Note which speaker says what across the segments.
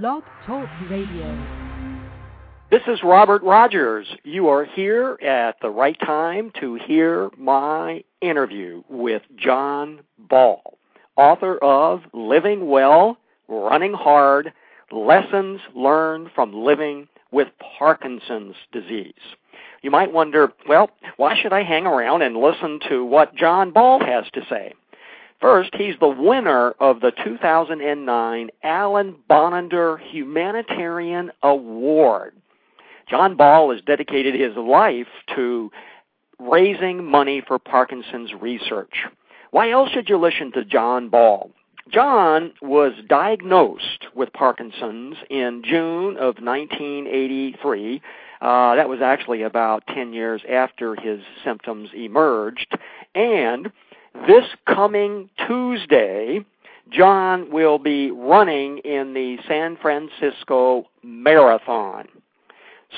Speaker 1: Blog Talk Radio.
Speaker 2: This is Robert Rogers. You are here at the right time to hear my interview with John Ball, author of Living Well, Running Hard Lessons Learned from Living with Parkinson's Disease. You might wonder, well, why should I hang around and listen to what John Ball has to say? First, he's the winner of the 2009 Alan Bonander Humanitarian Award. John Ball has dedicated his life to raising money for Parkinson's research. Why else should you listen to John Ball? John was diagnosed with Parkinson's in June of 1983. Uh, that was actually about 10 years after his symptoms emerged. And this coming Tuesday, John will be running in the San Francisco Marathon.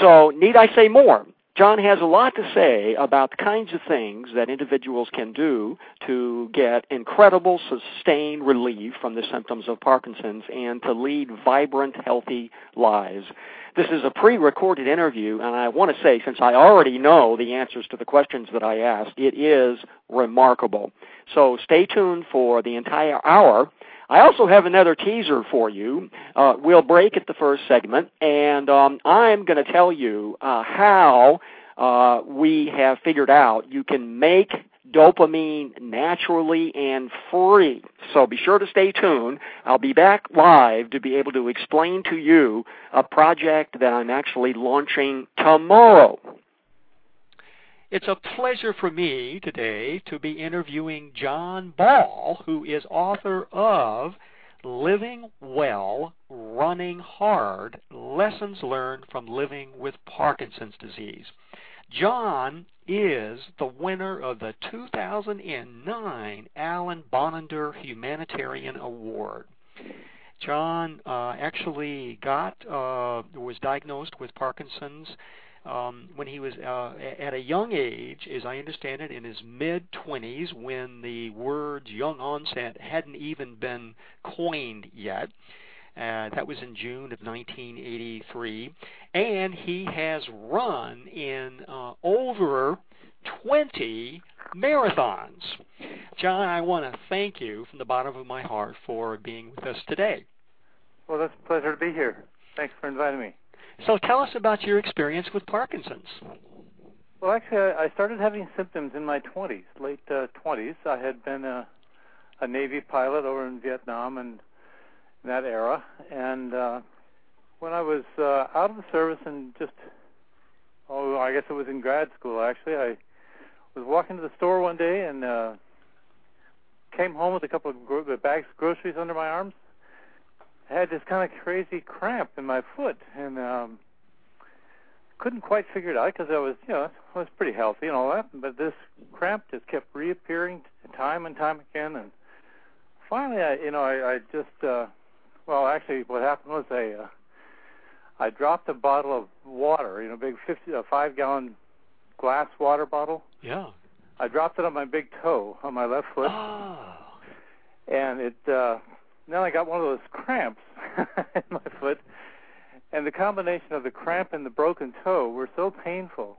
Speaker 2: So, need I say more? John has a lot to say about the kinds of things that individuals can do to get incredible, sustained relief from the symptoms of Parkinson's and to lead vibrant, healthy lives. This is a pre recorded interview, and I want to say, since I already know the answers to the questions that I asked, it is remarkable. So stay tuned for the entire hour. I also have another teaser for you. Uh, we'll break at the first segment, and um, I'm going to tell you uh, how uh, we have figured out you can make dopamine naturally and free. So be sure to stay tuned. I'll be back live to be able to explain to you a project that I'm actually launching tomorrow. It's a pleasure for me today to be interviewing John Ball, who is author of Living Well, Running Hard Lessons Learned from Living with Parkinson's Disease. John is the winner of the 2009 Alan Bonander Humanitarian Award. John uh, actually got uh, was diagnosed with Parkinson's um, when he was uh, at a young age, as I understand it, in his mid 20s, when the words young onset hadn't even been coined yet. Uh, that was in June of 1983. And he has run in uh, over 20 marathons. John, I want to thank you from the bottom of my heart for being with us today.
Speaker 3: Well, it's a pleasure to be here. Thanks for inviting me.
Speaker 2: So tell us about your experience with Parkinson's.
Speaker 3: Well, actually, I started having symptoms in my 20s, late uh, 20s. I had been a, a Navy pilot over in Vietnam and that era, and uh, when I was uh, out of the service and just, oh, I guess it was in grad school actually, I was walking to the store one day and uh, came home with a couple of gro- bags of groceries under my arms. I had this kind of crazy cramp in my foot, and um, couldn't quite figure it out because I was, you know, I was pretty healthy and all that, but this cramp just kept reappearing time and time again, and finally, I, you know, I, I just, uh, well, actually, what happened was I, uh, I dropped a bottle of water, you know, big fifty, a five gallon glass water bottle.
Speaker 2: Yeah.
Speaker 3: I dropped it on my big toe on my left foot.
Speaker 2: Oh.
Speaker 3: And it uh then I got one of those cramps in my foot, and the combination of the cramp and the broken toe were so painful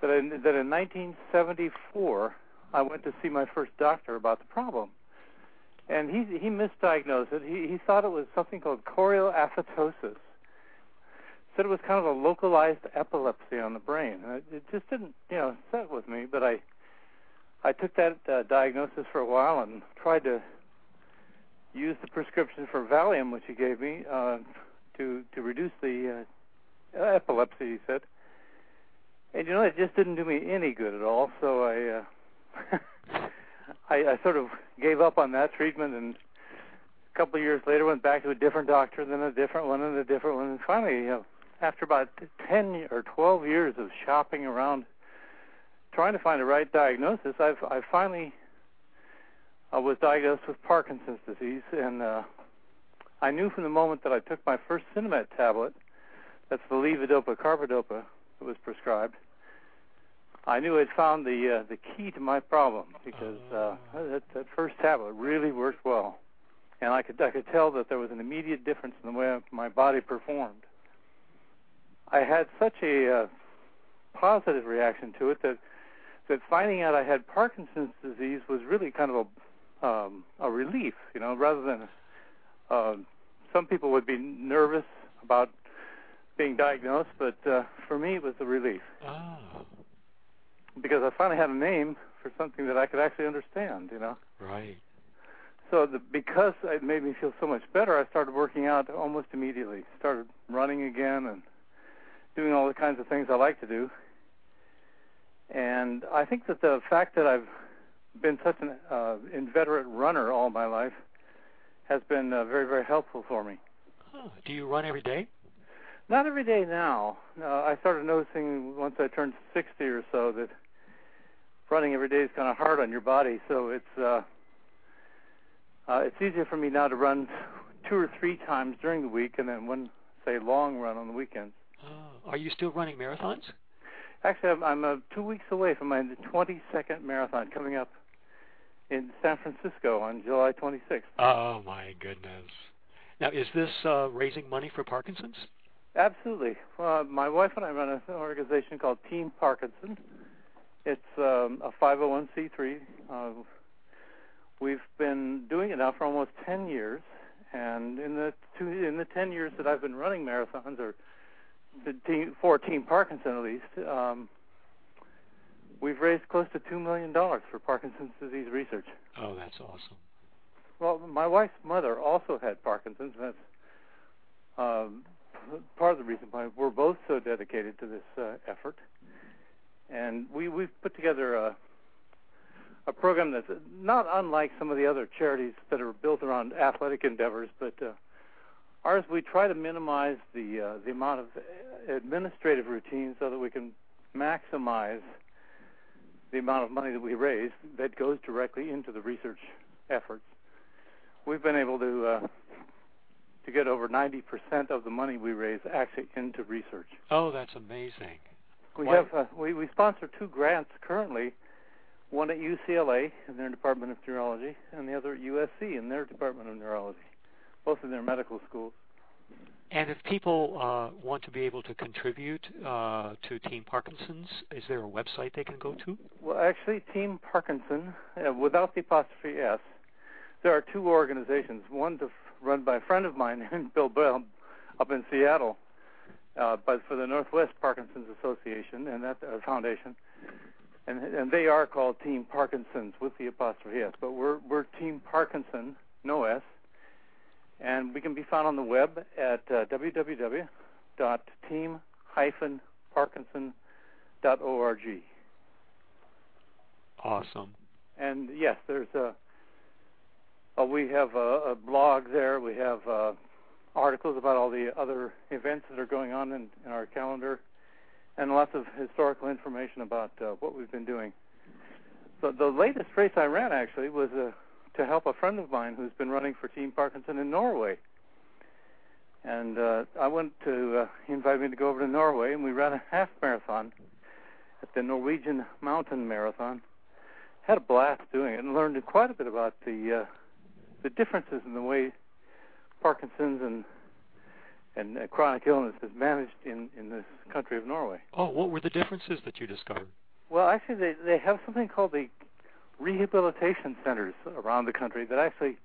Speaker 3: that in, that in 1974 I went to see my first doctor about the problem, and he he misdiagnosed it. He he thought it was something called chorioathetosis. Said it was kind of a localized epilepsy on the brain. It, it just didn't you know set with me, but I I took that uh, diagnosis for a while and tried to used the prescription for Valium, which he gave me, uh, to to reduce the uh, epilepsy. He said, and you know it just didn't do me any good at all. So I, uh, I, I sort of gave up on that treatment, and a couple of years later went back to a different doctor, then a different one, and a different one, and finally, you know, after about ten or twelve years of shopping around, trying to find the right diagnosis, I've I finally I was diagnosed with Parkinson's disease, and uh, I knew from the moment that I took my first Sinemet tablet, that's the levodopa carbidopa that was prescribed. I knew I'd found the uh, the key to my problem because uh, that, that first tablet really worked well, and I could I could tell that there was an immediate difference in the way my body performed. I had such a uh, positive reaction to it that that finding out I had Parkinson's disease was really kind of a um, a relief, you know, rather than uh, some people would be nervous about being diagnosed, but uh, for me it was a relief.
Speaker 4: Oh.
Speaker 3: Because I finally had a name for something that I could actually understand, you know.
Speaker 4: Right.
Speaker 3: So the, because it made me feel so much better, I started working out almost immediately. Started running again and doing all the kinds of things I like to do. And I think that the fact that I've been such an uh, inveterate runner all my life has been uh, very, very helpful for me.
Speaker 4: Huh. Do you run every day?
Speaker 3: Not every day now. Uh, I started noticing once I turned 60 or so that running every day is kind of hard on your body. So it's uh, uh, it's easier for me now to run two or three times during the week, and then one, say, long run on the weekends.
Speaker 4: Oh. Are you still running marathons?
Speaker 3: Actually, I'm, I'm uh, two weeks away from my 22nd marathon coming up in San Francisco on July 26th.
Speaker 4: Oh my goodness! Now, is this uh, raising money for Parkinson's?
Speaker 3: Absolutely. Uh, my wife and I run an organization called Team Parkinson. It's um, a 501c3. Uh, we've been doing it now for almost 10 years, and in the two, in the 10 years that I've been running marathons, or the team, for Team Parkinson at least, um, we've raised close to two million dollars for Parkinson's disease research.
Speaker 4: Oh, that's awesome.
Speaker 3: Well, my wife's mother also had Parkinson's. And that's um, part of the reason why we're both so dedicated to this uh, effort. And we we've put together a a program that's not unlike some of the other charities that are built around athletic endeavors, but uh, ours we try to minimize the uh, the amount of administrative routine so that we can maximize the amount of money that we raise that goes directly into the research efforts. We've been able to uh, to get over 90% of the money we raise actually into research.
Speaker 4: Oh, that's amazing.
Speaker 3: We have uh, we we sponsor two grants currently, one at UCLA in their Department of Neurology, and the other at USC in their Department of Neurology, both in their medical schools.
Speaker 4: And if people uh, want to be able to contribute uh, to Team Parkinson's, is there a website they can go to?
Speaker 3: Well, actually, Team Parkinson, uh, without the apostrophe S, there are two organizations. One to, run by a friend of mine named Bill Bell up in Seattle, but for the Northwest Parkinson's Association and that uh, foundation, and and they are called Team Parkinson's with the apostrophe S. But we're we're Team Parkinson, no S, and we can be found on the web at uh, www.team-parkinson.org.
Speaker 4: Awesome.
Speaker 3: And yes, there's a. Uh, we have a, a blog there. We have uh, articles about all the other events that are going on in, in our calendar, and lots of historical information about uh, what we've been doing. So the latest race I ran actually was uh, to help a friend of mine who's been running for Team Parkinson in Norway. And uh, I went to, uh, he invited me to go over to Norway, and we ran a half marathon at the Norwegian Mountain Marathon. Had a blast doing it and learned quite a bit about the uh, the differences in the way Parkinson's and and uh, chronic illness is managed in in this country of Norway.
Speaker 4: Oh, what were the differences that you discovered?
Speaker 3: Well, actually, they they have something called the rehabilitation centers around the country that actually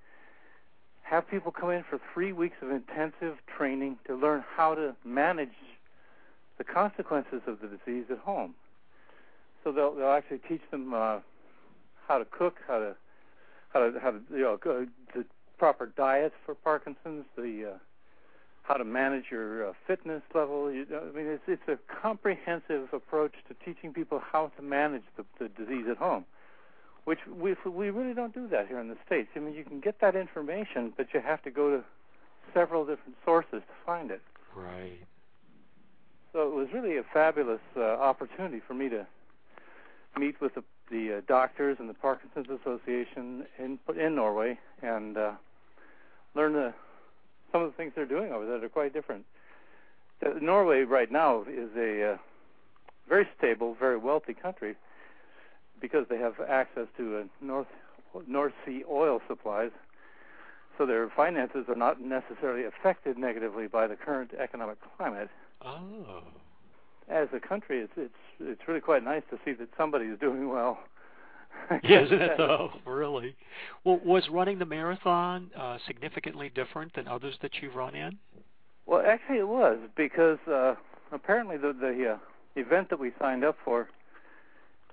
Speaker 3: have people come in for three weeks of intensive training to learn how to manage the consequences of the disease at home. So they'll they'll actually teach them uh, how to cook, how to how to how to you know go, the proper diet for Parkinson's, the uh, how to manage your uh, fitness level. You, I mean, it's it's a comprehensive approach to teaching people how to manage the, the disease at home, which we we really don't do that here in the states. I mean, you can get that information, but you have to go to several different sources to find it.
Speaker 4: Right.
Speaker 3: So it was really a fabulous uh, opportunity for me to meet with the, the uh, doctors and the Parkinson's Association in in Norway and uh, learn the, some of the things they're doing over there. They're quite different. Uh, Norway right now is a uh, very stable, very wealthy country because they have access to uh, North North Sea oil supplies. so their finances are not necessarily affected negatively by the current economic climate.
Speaker 4: Oh.
Speaker 3: As a country, it's it's it's really quite nice to see that somebody is doing well.
Speaker 4: Yeah, isn't it though? Really. Well, was running the marathon uh, significantly different than others that you've run in?
Speaker 3: Well, actually, it was because uh, apparently the the uh, event that we signed up for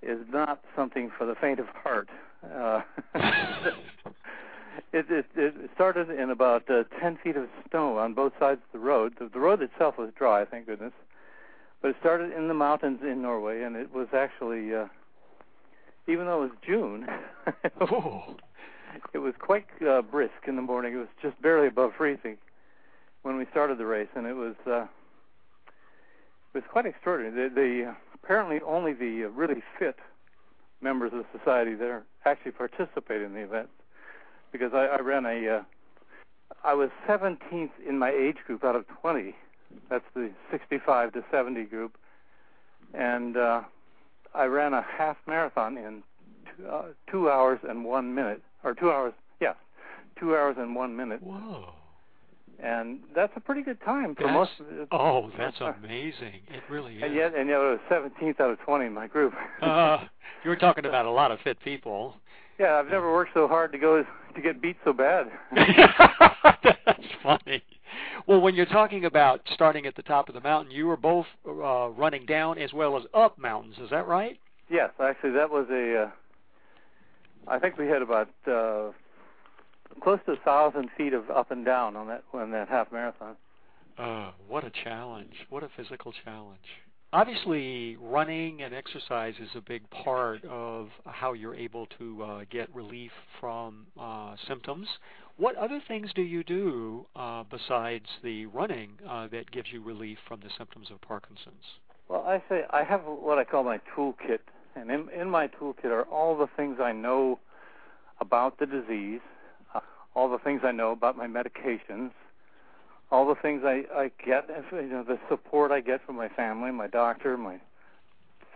Speaker 3: is not something for the faint of heart. Uh, it, it, it started in about uh, 10 feet of snow on both sides of the road. The, the road itself was dry, thank goodness. But it started in the mountains in Norway, and it was actually, uh, even though it was June, it was quite uh, brisk in the morning. It was just barely above freezing when we started the race, and it was uh, it was quite extraordinary. The, the apparently only the uh, really fit members of society there actually participated in the event because I, I ran a uh, I was 17th in my age group out of 20. That's the 65 to 70 group, and uh, I ran a half marathon in two, uh, two hours and one minute, or two hours, yeah, two hours and one minute.
Speaker 4: Whoa.
Speaker 3: And that's a pretty good time for
Speaker 4: That's,
Speaker 3: most.
Speaker 4: oh, that's amazing! It really is.
Speaker 3: And yet, and yet, I was 17th out of 20 in my group.
Speaker 4: uh, you were talking about a lot of fit people.
Speaker 3: Yeah, I've never worked so hard to go to get beat so bad.
Speaker 4: That's funny. Well, when you're talking about starting at the top of the mountain, you were both uh, running down as well as up mountains. Is that right?
Speaker 3: yes, actually, that was a. Uh, I think we had about uh, close to a thousand feet of up and down on that on that half marathon.
Speaker 4: Uh, what a challenge! What a physical challenge. Obviously, running and exercise is a big part of how you're able to uh, get relief from uh, symptoms. What other things do you do uh, besides the running uh, that gives you relief from the symptoms of Parkinson's?
Speaker 3: Well, I say I have what I call my toolkit, and in, in my toolkit are all the things I know about the disease, uh, all the things I know about my medications, all the things I, I get, you know, the support I get from my family, my doctor, my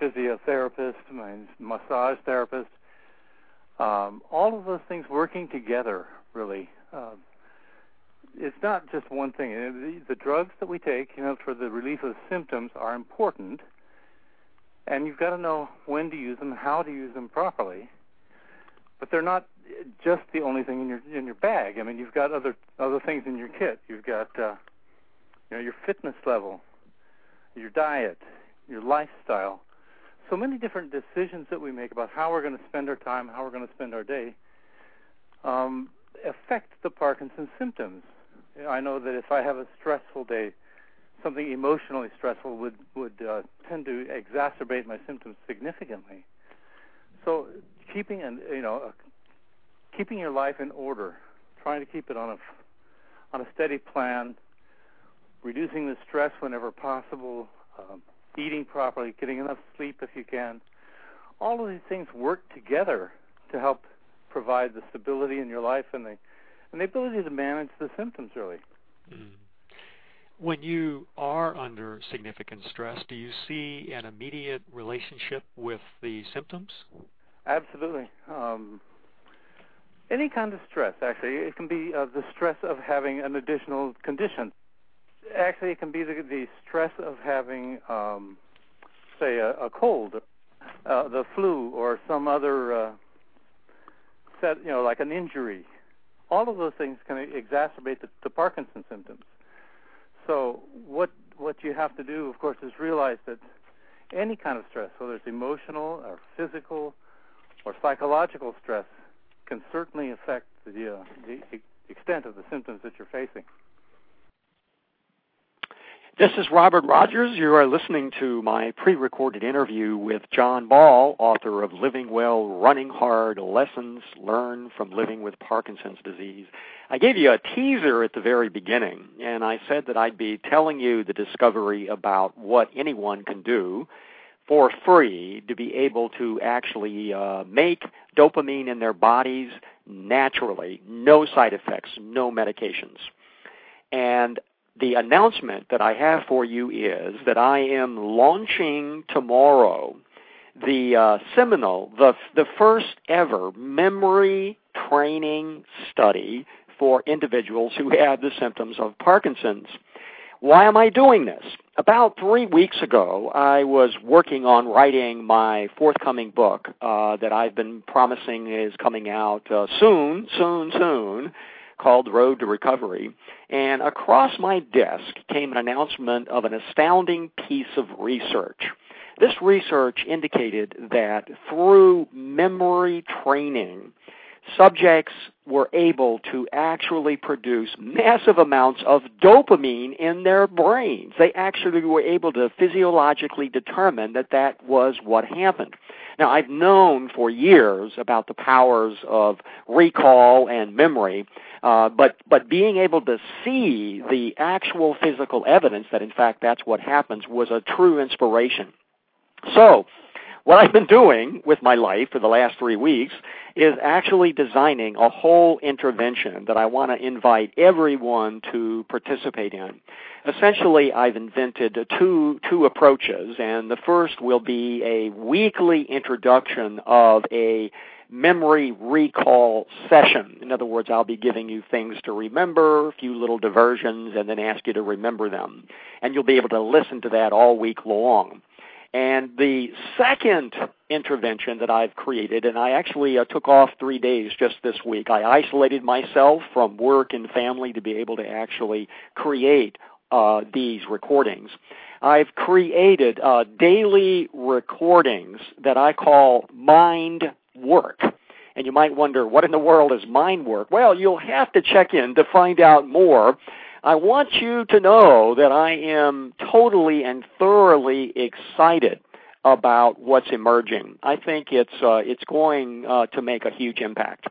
Speaker 3: physiotherapist, my massage therapist, um, all of those things working together, really. Um, it's not just one thing. The, the drugs that we take, you know, for the relief of symptoms are important, and you've got to know when to use them, how to use them properly. But they're not just the only thing in your in your bag. I mean, you've got other other things in your kit. You've got uh, you know your fitness level, your diet, your lifestyle. So many different decisions that we make about how we're going to spend our time, how we're going to spend our day, um, affect the Parkinson's symptoms. I know that if I have a stressful day, something emotionally stressful would would uh, tend to exacerbate my symptoms significantly. So keeping an you know keeping your life in order, trying to keep it on a on a steady plan, reducing the stress whenever possible, um, eating properly, getting enough sleep if you can. All of these things work together to help provide the stability in your life and the and the ability to manage the symptoms really.
Speaker 4: Mm. When you are under significant stress, do you see an immediate relationship with the symptoms?
Speaker 3: Absolutely. Um, any kind of stress, actually. It can be uh, the stress of having an additional condition. Actually, it can be the, the stress of having, um, say, a, a cold, uh, the flu, or some other uh, set, you know, like an injury. All of those things can exacerbate the, the Parkinson symptoms. So, what what you have to do, of course, is realize that any kind of stress, whether it's emotional or physical or psychological stress, can certainly affect the, uh, the extent of the symptoms that you're facing.
Speaker 2: This is Robert Rogers. You are listening to my pre recorded interview with John Ball, author of Living Well, Running Hard Lessons Learned from Living with Parkinson's Disease. I gave you a teaser at the very beginning, and I said that I'd be telling you the discovery about what anyone can do for free to be able to actually uh, make dopamine in their bodies naturally, no side effects, no medications. And the announcement that I have for you is that I am launching tomorrow the uh, seminal, the the first ever memory training study for individuals who have the symptoms of Parkinson's. Why am I doing this? About three weeks ago, I was working on writing my forthcoming book uh, that I've been promising is coming out uh, soon, soon, soon, called Road to Recovery. And across my desk came an announcement of an astounding piece of research. This research indicated that through memory training, subjects were able to actually produce massive amounts of dopamine in their brains. They actually were able to physiologically determine that that was what happened. Now, I've known for years about the powers of recall and memory, uh, but but being able to see the actual physical evidence that in fact that's what happens was a true inspiration. So, what I've been doing with my life for the last three weeks is actually designing a whole intervention that I want to invite everyone to participate in. Essentially, I've invented two, two approaches, and the first will be a weekly introduction of a memory recall session. In other words, I'll be giving you things to remember, a few little diversions, and then ask you to remember them. And you'll be able to listen to that all week long. And the second intervention that I've created, and I actually uh, took off three days just this week. I isolated myself from work and family to be able to actually create uh, these recordings. I've created uh, daily recordings that I call mind work. And you might wonder, what in the world is mind work? Well, you'll have to check in to find out more I want you to know that I am totally and thoroughly excited about what's emerging. I think it's uh, it's going uh, to make a huge impact.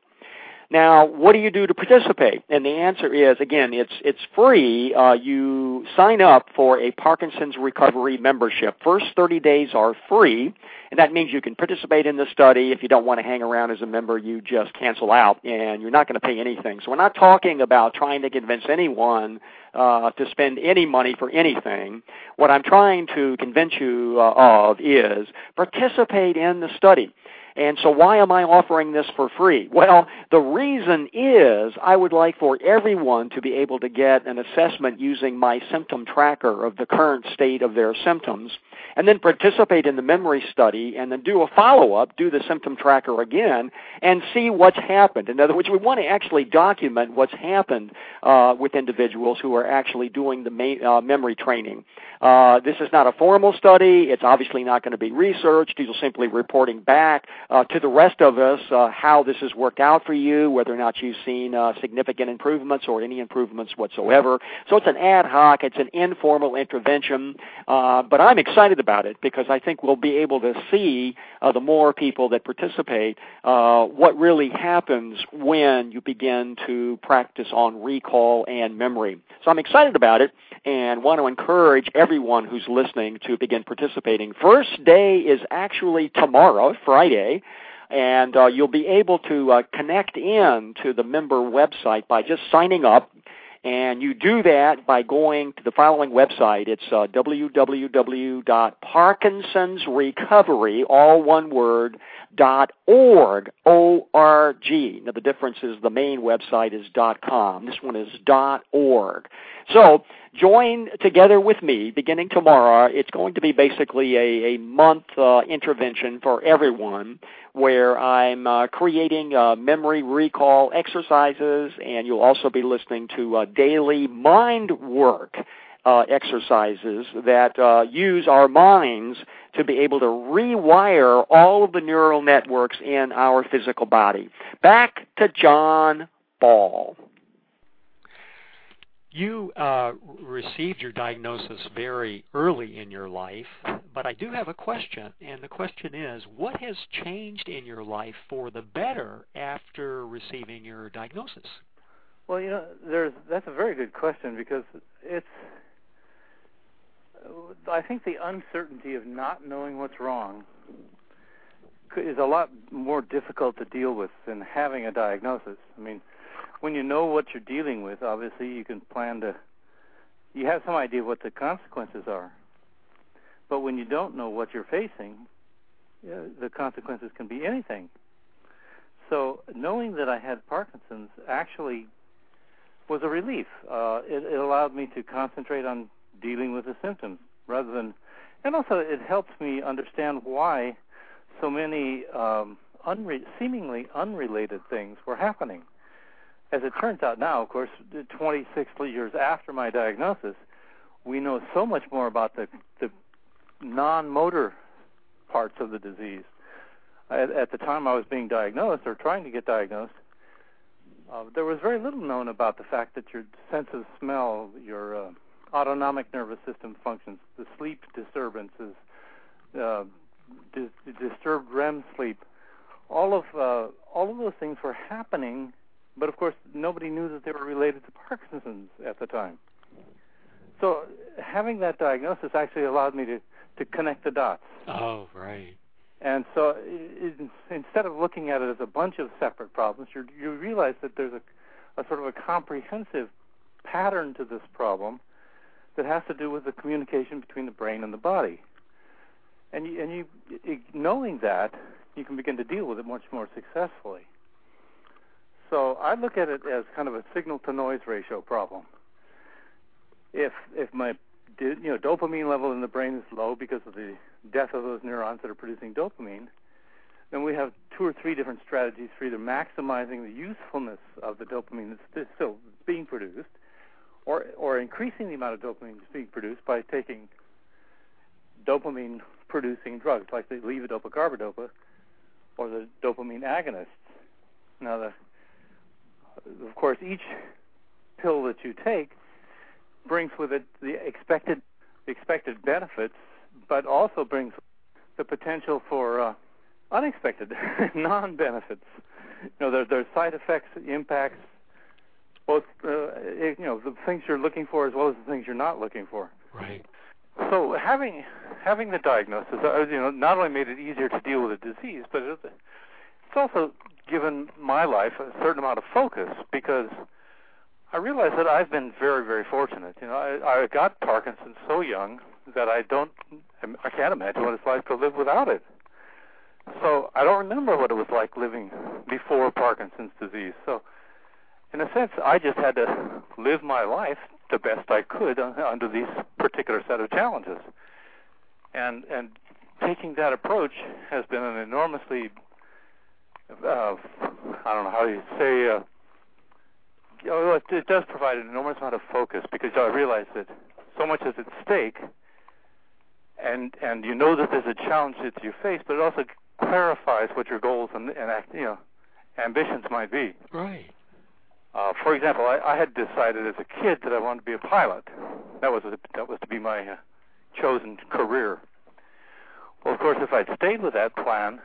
Speaker 2: Now, what do you do to participate? And the answer is again, it's it's free. Uh, you sign up for a Parkinson's recovery membership. First 30 days are free, and that means you can participate in the study. If you don't want to hang around as a member, you just cancel out, and you're not going to pay anything. So we're not talking about trying to convince anyone uh, to spend any money for anything. What I'm trying to convince you uh, of is participate in the study. And so why am I offering this for free? Well, the reason is I would like for everyone to be able to get an assessment using my symptom tracker of the current state of their symptoms and then participate in the memory study and then do a follow-up, do the symptom tracker again and see what's happened. In other words, we want to actually document what's happened uh, with individuals who are actually doing the ma- uh, memory training. Uh, this is not a formal study. It's obviously not going to be researched. Are simply reporting back uh, to the rest of us uh, how this has worked out for you, whether or not you've seen uh, significant improvements or any improvements whatsoever. So it's an ad hoc, it's an informal intervention, uh, but I'm excited about it because I think we'll be able to see the more people that participate what really happens when you begin to practice on recall and memory. So I'm excited about it and want to encourage everyone who's listening to begin participating. First day is actually tomorrow, Friday and uh, you'll be able to uh, connect in to the member website by just signing up. And you do that by going to the following website. It's uh, www.parkinsonsrecovery, all one word, dot org, O-R-G. Now the difference is the main website is dot com. This one is dot org. So join together with me beginning tomorrow. It's going to be basically a, a month uh, intervention for everyone where I'm uh, creating uh, memory recall exercises, and you'll also be listening to uh, daily mind work uh, exercises that uh, use our minds to be able to rewire all of the neural networks in our physical body. Back to John Ball.
Speaker 4: You uh, received your diagnosis very early in your life, but I do have a question, and the question is, what has changed in your life for the better after receiving your diagnosis?
Speaker 3: Well, you know, there's that's a very good question because it's I think the uncertainty of not knowing what's wrong is a lot more difficult to deal with than having a diagnosis. I mean, when you know what you're dealing with, obviously you can plan to. You have some idea what the consequences are. But when you don't know what you're facing, yeah, the consequences can be anything. So knowing that I had Parkinson's actually was a relief. Uh, it, it allowed me to concentrate on dealing with the symptoms rather than, and also it helped me understand why so many um, unre- seemingly unrelated things were happening. As it turns out now, of course, 26 years after my diagnosis, we know so much more about the, the non-motor parts of the disease. At, at the time I was being diagnosed or trying to get diagnosed, uh, there was very little known about the fact that your sense of smell, your uh, autonomic nervous system functions, the sleep disturbances, uh, dis- disturbed REM sleep, all of uh, all of those things were happening, but of course nobody knew that they were related to Parkinson's at the time. So having that diagnosis actually allowed me to to connect the dots.
Speaker 4: Oh, right.
Speaker 3: And so instead of looking at it as a bunch of separate problems, you you realize that there's a, a sort of a comprehensive pattern to this problem that has to do with the communication between the brain and the body. And you, and you, knowing that, you can begin to deal with it much more successfully. So I look at it as kind of a signal to noise ratio problem. If if my you know dopamine level in the brain is low because of the death of those neurons that are producing dopamine, then we have two or three different strategies for either maximizing the usefulness of the dopamine that's still being produced, or or increasing the amount of dopamine that's being produced by taking dopamine producing drugs like the levodopa carbidopa or the dopamine agonists. Now, the, of course, each pill that you take brings with it the expected expected benefits, but also brings the potential for uh, unexpected non-benefits. You know, there, there are side effects, impacts, both uh, you know the things you're looking for as well as the things you're not looking for.
Speaker 4: Right.
Speaker 3: So having having the diagnosis, uh, you know, not only made it easier to deal with the disease, but it, it's also given my life a certain amount of focus because I realize that I've been very, very fortunate. You know, I, I got Parkinson's so young that I don't, I can't imagine what it's like to live without it. So I don't remember what it was like living before Parkinson's disease. So, in a sense, I just had to live my life the best I could under these particular set of challenges. And and taking that approach has been an enormously, uh, I don't know how you say. Uh, you know, it, it does provide an enormous amount of focus because I realize that so much is at stake, and and you know that there's a challenge that you face, but it also clarifies what your goals and and you know ambitions might be.
Speaker 4: Right.
Speaker 3: Uh, for example, I, I had decided as a kid that I wanted to be a pilot. That was a, that was to be my uh, chosen career. Well, of course, if I'd stayed with that plan,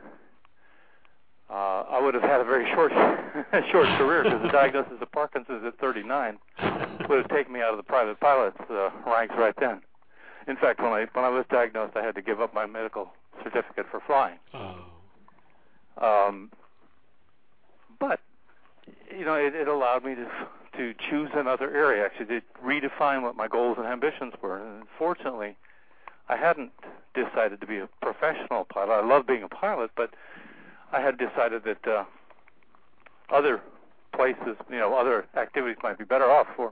Speaker 3: uh, I would have had a very short short career because the diagnosis of Parkinson's at 39 would have taken me out of the private pilot's uh, ranks right then. In fact, when I when I was diagnosed, I had to give up my medical certificate for flying.
Speaker 4: Oh.
Speaker 3: Um, but you know, it, it allowed me to to choose another area, actually to redefine what my goals and ambitions were. And fortunately, I hadn't decided to be a professional pilot. I love being a pilot, but I had decided that uh, other places, you know, other activities might be better off for.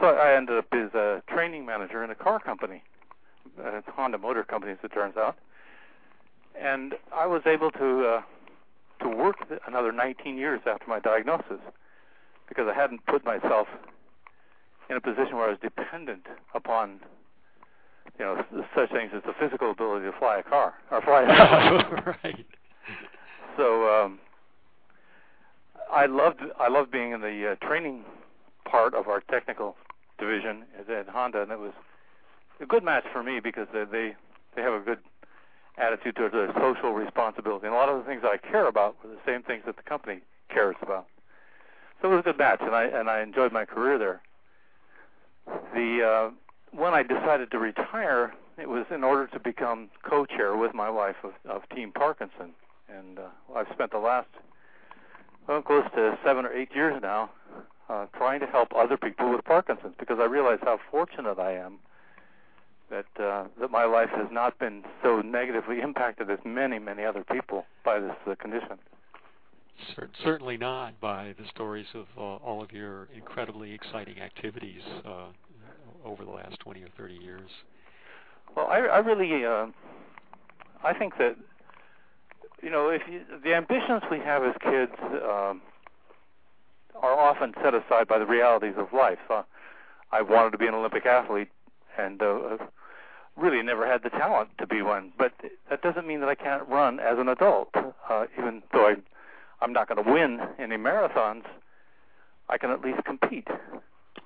Speaker 3: So I ended up as a training manager in a car company, a Honda Motor Company, as it turns out, and I was able to. Uh, to work another 19 years after my diagnosis because I hadn't put myself in a position where I was dependent upon you know such things as the physical ability to fly a car or fly a car.
Speaker 4: right.
Speaker 3: So um, I loved I loved being in the uh, training part of our technical division at, Honda, and it was a good match for me because they they, they have a good attitude towards their social responsibility. And a lot of the things I care about were the same things that the company cares about. So it was a good match, and I and I enjoyed my career there. The uh, when I decided to retire, it was in order to become co-chair with my wife of, of Team Parkinson, and uh, I've spent the last well, close to seven or eight years now uh, trying to help other people with Parkinson's because I realize how fortunate I am that uh, that my life has not been so negatively impacted as many many other people by this uh, condition.
Speaker 4: certainly not by the stories of uh, all of your incredibly exciting activities uh, over the last 20 or 30 years.
Speaker 3: Well, I, I really, uh, I think that you know, if you, the ambitions we have as kids um, are often set aside by the realities of life. Uh, I wanted to be an Olympic athlete, and uh, really never had the talent to be one. But that doesn't mean that I can't run as an adult. Uh, even though I, I'm not going to win any marathons, I can at least compete.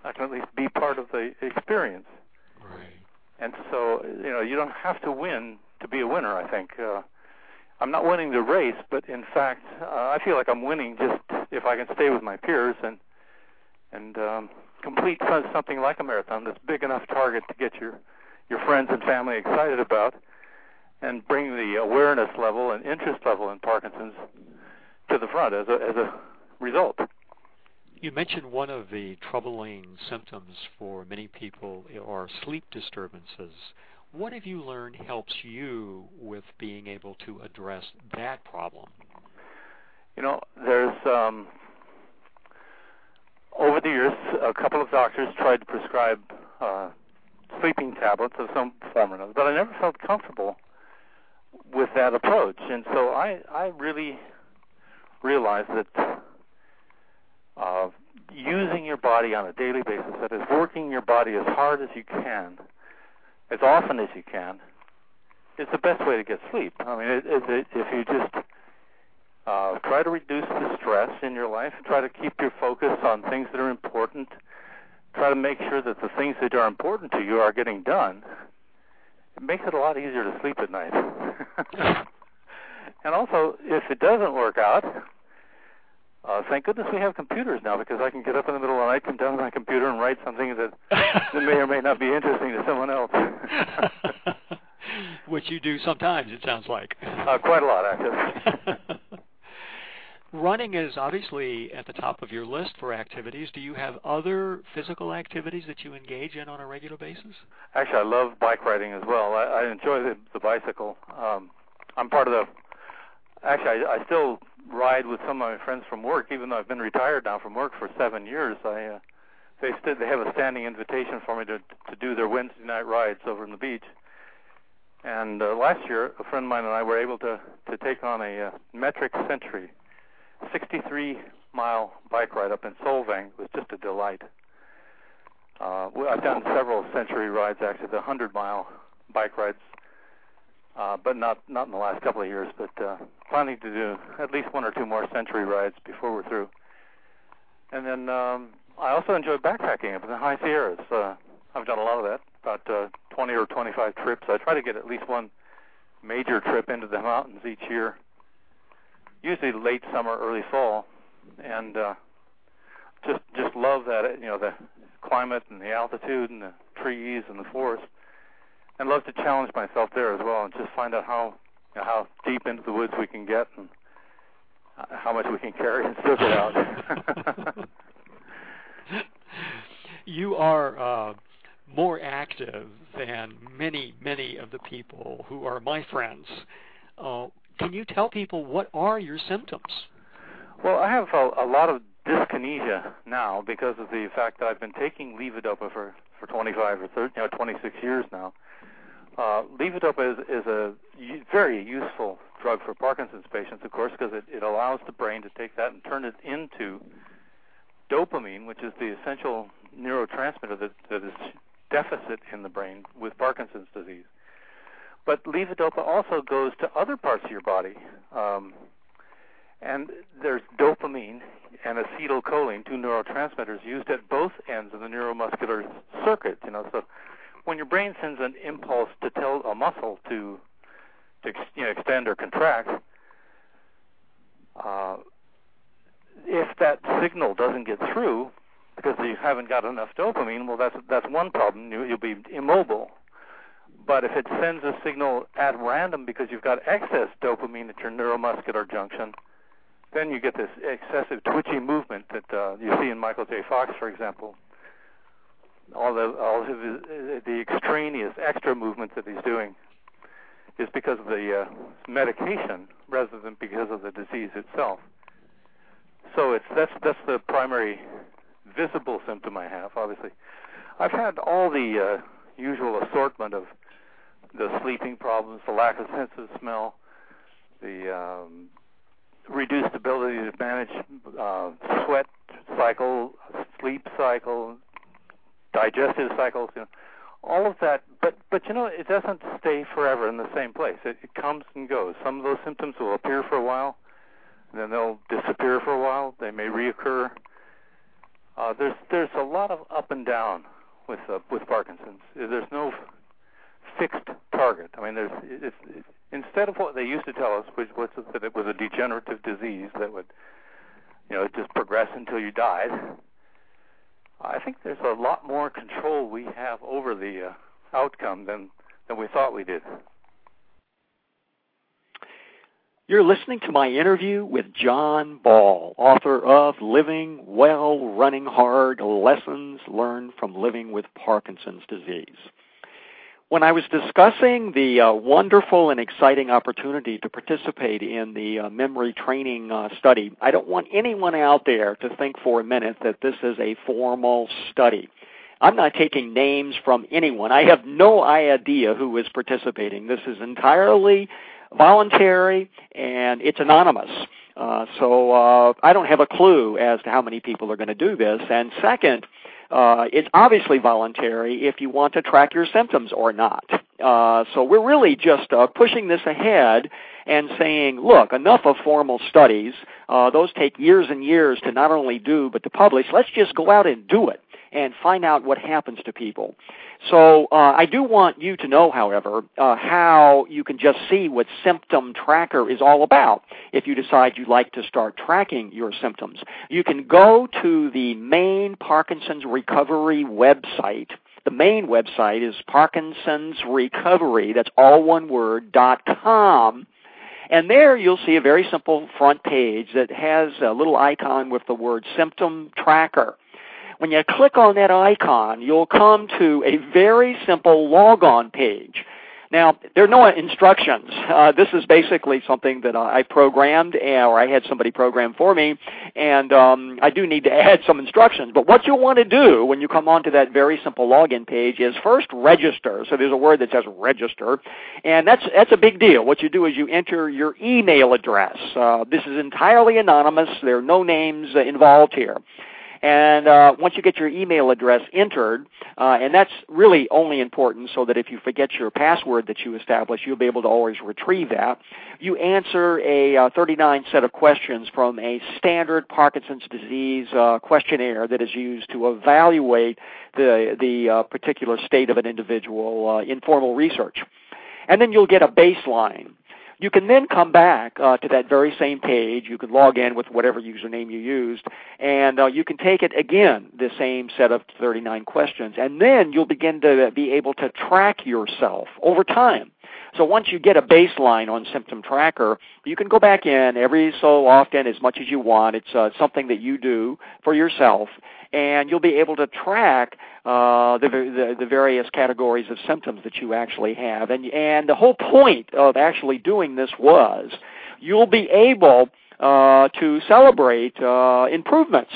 Speaker 3: I can at least be part of the experience.
Speaker 4: Right.
Speaker 3: And so, you know, you don't have to win to be a winner. I think. Uh, I'm not winning the race, but in fact, uh, I feel like I'm winning just if I can stay with my peers and and um, complete something like a marathon that's big enough target to get your your friends and family excited about, and bring the awareness level and interest level in Parkinson's to the front as a as a result.
Speaker 4: You mentioned one of the troubling symptoms for many people are sleep disturbances. What have you learned helps you with being able to address that problem?
Speaker 3: You know, there's um, over the years, a couple of doctors tried to prescribe uh, sleeping tablets of some form or another, but I never felt comfortable with that approach, and so I I really realized that uh, using your body on a daily basis, that is, working your body as hard as you can as often as you can is the best way to get sleep. I mean, it, it, if you just uh, try to reduce the stress in your life, try to keep your focus on things that are important, try to make sure that the things that are important to you are getting done, it makes it a lot easier to sleep at night. and also, if it doesn't work out, uh, thank goodness we have computers now because I can get up in the middle of the night, come down to my computer, and write something that, that may or may not be interesting to someone else.
Speaker 4: Which you do sometimes, it sounds like.
Speaker 3: Uh, quite a lot, actually.
Speaker 4: Running is obviously at the top of your list for activities. Do you have other physical activities that you engage in on a regular basis?
Speaker 3: Actually, I love bike riding as well. I, I enjoy the, the bicycle. Um, I'm part of the. Actually, I, I still ride with some of my friends from work, even though I've been retired now from work for seven years. I uh, they st- they have a standing invitation for me to to do their Wednesday night rides over in the beach. And uh, last year, a friend of mine and I were able to to take on a uh, metric century, 63 mile bike ride up in Solvang. It was just a delight. Uh, I've done several century rides, actually, the 100 mile bike rides uh, but not not in the last couple of years. But uh, planning to do at least one or two more century rides before we're through. And then um, I also enjoy backpacking up in the high Sierras. Uh, I've done a lot of that, about uh, 20 or 25 trips. I try to get at least one major trip into the mountains each year. Usually late summer, early fall, and uh, just just love that you know the climate and the altitude and the trees and the forest and love to challenge myself there as well, and just find out how you know, how deep into the woods we can get and how much we can carry and still get out.
Speaker 4: you are uh, more active than many, many of the people who are my friends. Uh, can you tell people what are your symptoms?
Speaker 3: Well, I have a, a lot of dyskinesia now because of the fact that I've been taking levodopa for for 25 or 30, you know, 26 years now, uh, levodopa is, is a very useful drug for Parkinson's patients, of course, because it, it allows the brain to take that and turn it into dopamine, which is the essential neurotransmitter that, that is deficit in the brain with Parkinson's disease. But levodopa also goes to other parts of your body. Um, and there's dopamine and acetylcholine, two neurotransmitters used at both ends of the neuromuscular circuit. You know, so when your brain sends an impulse to tell a muscle to to you know, extend or contract, uh, if that signal doesn't get through because you haven't got enough dopamine, well, that's that's one problem. You, you'll be immobile. But if it sends a signal at random because you've got excess dopamine at your neuromuscular junction, then you get this excessive twitchy movement that uh, you see in Michael J. Fox, for example all the all of the, the extraneous extra movements that he's doing is because of the uh, medication rather than because of the disease itself. so it's that's that's the primary visible symptom I have. Obviously, I've had all the uh, usual assortment of the sleeping problems, the lack of sense of smell, the um, reduced ability to manage uh, sweat cycle, sleep cycle, digestive cycles, you know, all of that. But but you know, it doesn't stay forever in the same place. It, it comes and goes. Some of those symptoms will appear for a while, then they'll disappear for a while. They may reoccur. Uh, there's there's a lot of up and down with uh, with Parkinson's. There's no fixed target. I mean, there's it's, it's, instead of what they used to tell us, which was that it was a degenerative disease that would, you know, just progress until you died. I think there's a lot more control we have over the uh, outcome than than we thought we did.
Speaker 2: You're listening to my interview with John Ball, author of Living Well, Running Hard Lessons Learned from Living with Parkinson's Disease. When I was discussing the uh, wonderful and exciting opportunity to participate in the uh, memory training uh, study, I don't want anyone out there to think for a minute that this is a formal study. I'm not taking names from anyone. I have no idea who is participating. This is entirely voluntary and it's anonymous. Uh, so uh, I don't have a clue as to how many people are going to do this. And second, uh, it's obviously voluntary if you want to track your symptoms or not. Uh, so we're really just uh, pushing this ahead and saying, look, enough of formal studies. Uh, those take years and years to not only do but to publish. Let's just go out and do it and find out what happens to people. So uh, I do want you to know, however, uh, how you can just see what Symptom Tracker is all about if you decide you'd like to start tracking your symptoms. You can go to the main Parkinson's Recovery website. The main website is Parkinson's Recovery, that's all one word, dot com. And there you'll see a very simple front page that has a little icon with the word Symptom Tracker. When you click on that icon, you'll come to a very simple logon page. Now, there are no instructions. Uh, this is basically something that I programmed, uh, or I had somebody program for me, and um, I do need to add some instructions. But what you'll want to do when you come onto that very simple login page is first register. So there's a word that says register, and that's that's a big deal. What you do is you enter your email address. Uh, this is entirely anonymous. There are no names uh, involved here. And uh, once you get your email address entered, uh, and that's really only important so that if you forget your password that you establish, you'll be able to always retrieve that. You answer a uh, 39 set of questions from a standard Parkinson's disease uh, questionnaire that is used to evaluate the the uh, particular state of an individual uh, in formal research. And then you'll get a baseline you can then come back uh, to that very same page. You can log in with whatever username you used, and uh, you can take it again, the same set of 39 questions, and then you'll begin to be able to track yourself over time. So once you get a baseline on Symptom Tracker, you can go back in every so often, as much as you want. It's uh, something that you do for yourself, and you'll be able to track uh, the, the, the various categories of symptoms that you actually have. And and the whole point of actually doing this was you'll be able uh, to celebrate uh, improvements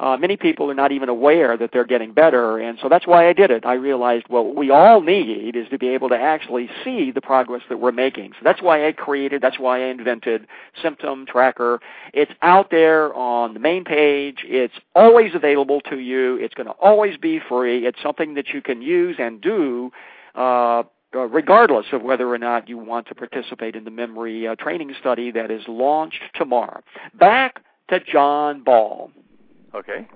Speaker 2: uh, many people are not even aware that they're getting better, and so that's why I did it. I realized what we all need is to be able to actually see the progress that we're making. So that's why I created, that's why I invented Symptom Tracker. It's out there on the main page. It's always available to you. It's going to always be free. It's something that you can use and do. Uh, uh, regardless of whether or not you want to participate in the memory uh, training study that is launched tomorrow. Back to John Ball.
Speaker 3: Okay.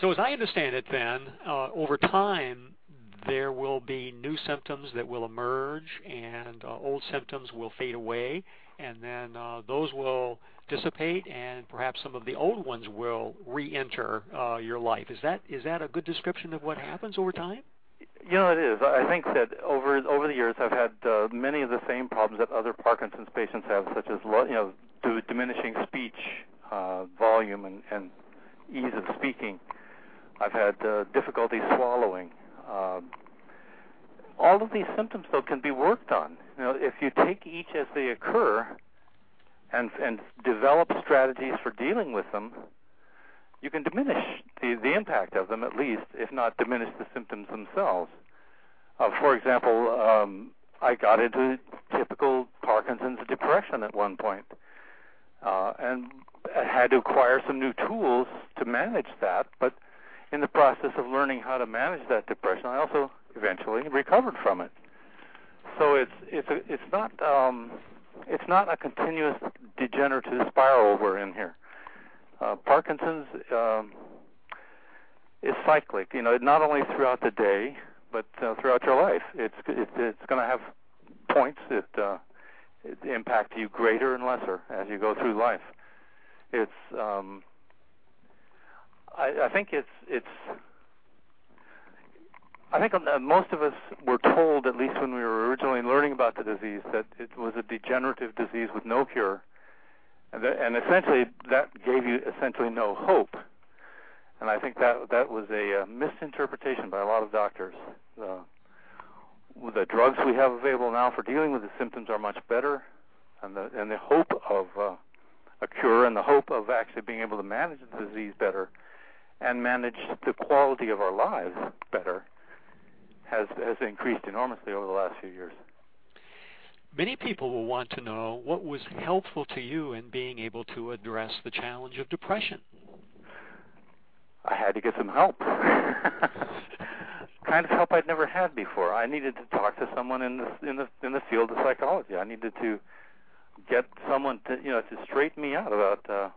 Speaker 4: So as I understand it, then uh, over time there will be new symptoms that will emerge, and uh, old symptoms will fade away, and then uh, those will dissipate, and perhaps some of the old ones will re-enter uh, your life. Is that is that a good description of what happens over time?
Speaker 3: You know, it is. I think that over over the years, I've had uh, many of the same problems that other Parkinson's patients have, such as you know, diminishing speech uh, volume and, and ease of speaking. I've had uh, difficulty swallowing. Um, all of these symptoms, though, can be worked on. You know, if you take each as they occur and and develop strategies for dealing with them, you can diminish the the impact of them at least, if not diminish the symptoms themselves. Uh, for example, um, I got into typical Parkinson's depression at one point, uh, and had to acquire some new tools to manage that. But in the process of learning how to manage that depression, I also eventually recovered from it. So it's it's a, it's not um, it's not a continuous degenerative spiral we're in here. Uh, Parkinson's um, is cyclic. You know, not only throughout the day, but uh, throughout your life. It's it's, it's going to have points that uh, impact you greater and lesser as you go through life. It's um, I, I think it's it's I think uh, most of us were told, at least when we were originally learning about the disease, that it was a degenerative disease with no cure, and, that, and essentially that gave you essentially no hope. And I think that that was a uh, misinterpretation by a lot of doctors. Uh, the drugs we have available now for dealing with the symptoms are much better, and the and the hope of uh, a cure and the hope of actually being able to manage the disease better and manage the quality of our lives better has has increased enormously over the last few years.
Speaker 4: Many people will want to know what was helpful to you in being able to address the challenge of depression.
Speaker 3: I had to get some help. kind of help I'd never had before. I needed to talk to someone in the in the in the field of psychology. I needed to get someone to you know to straighten me out about uh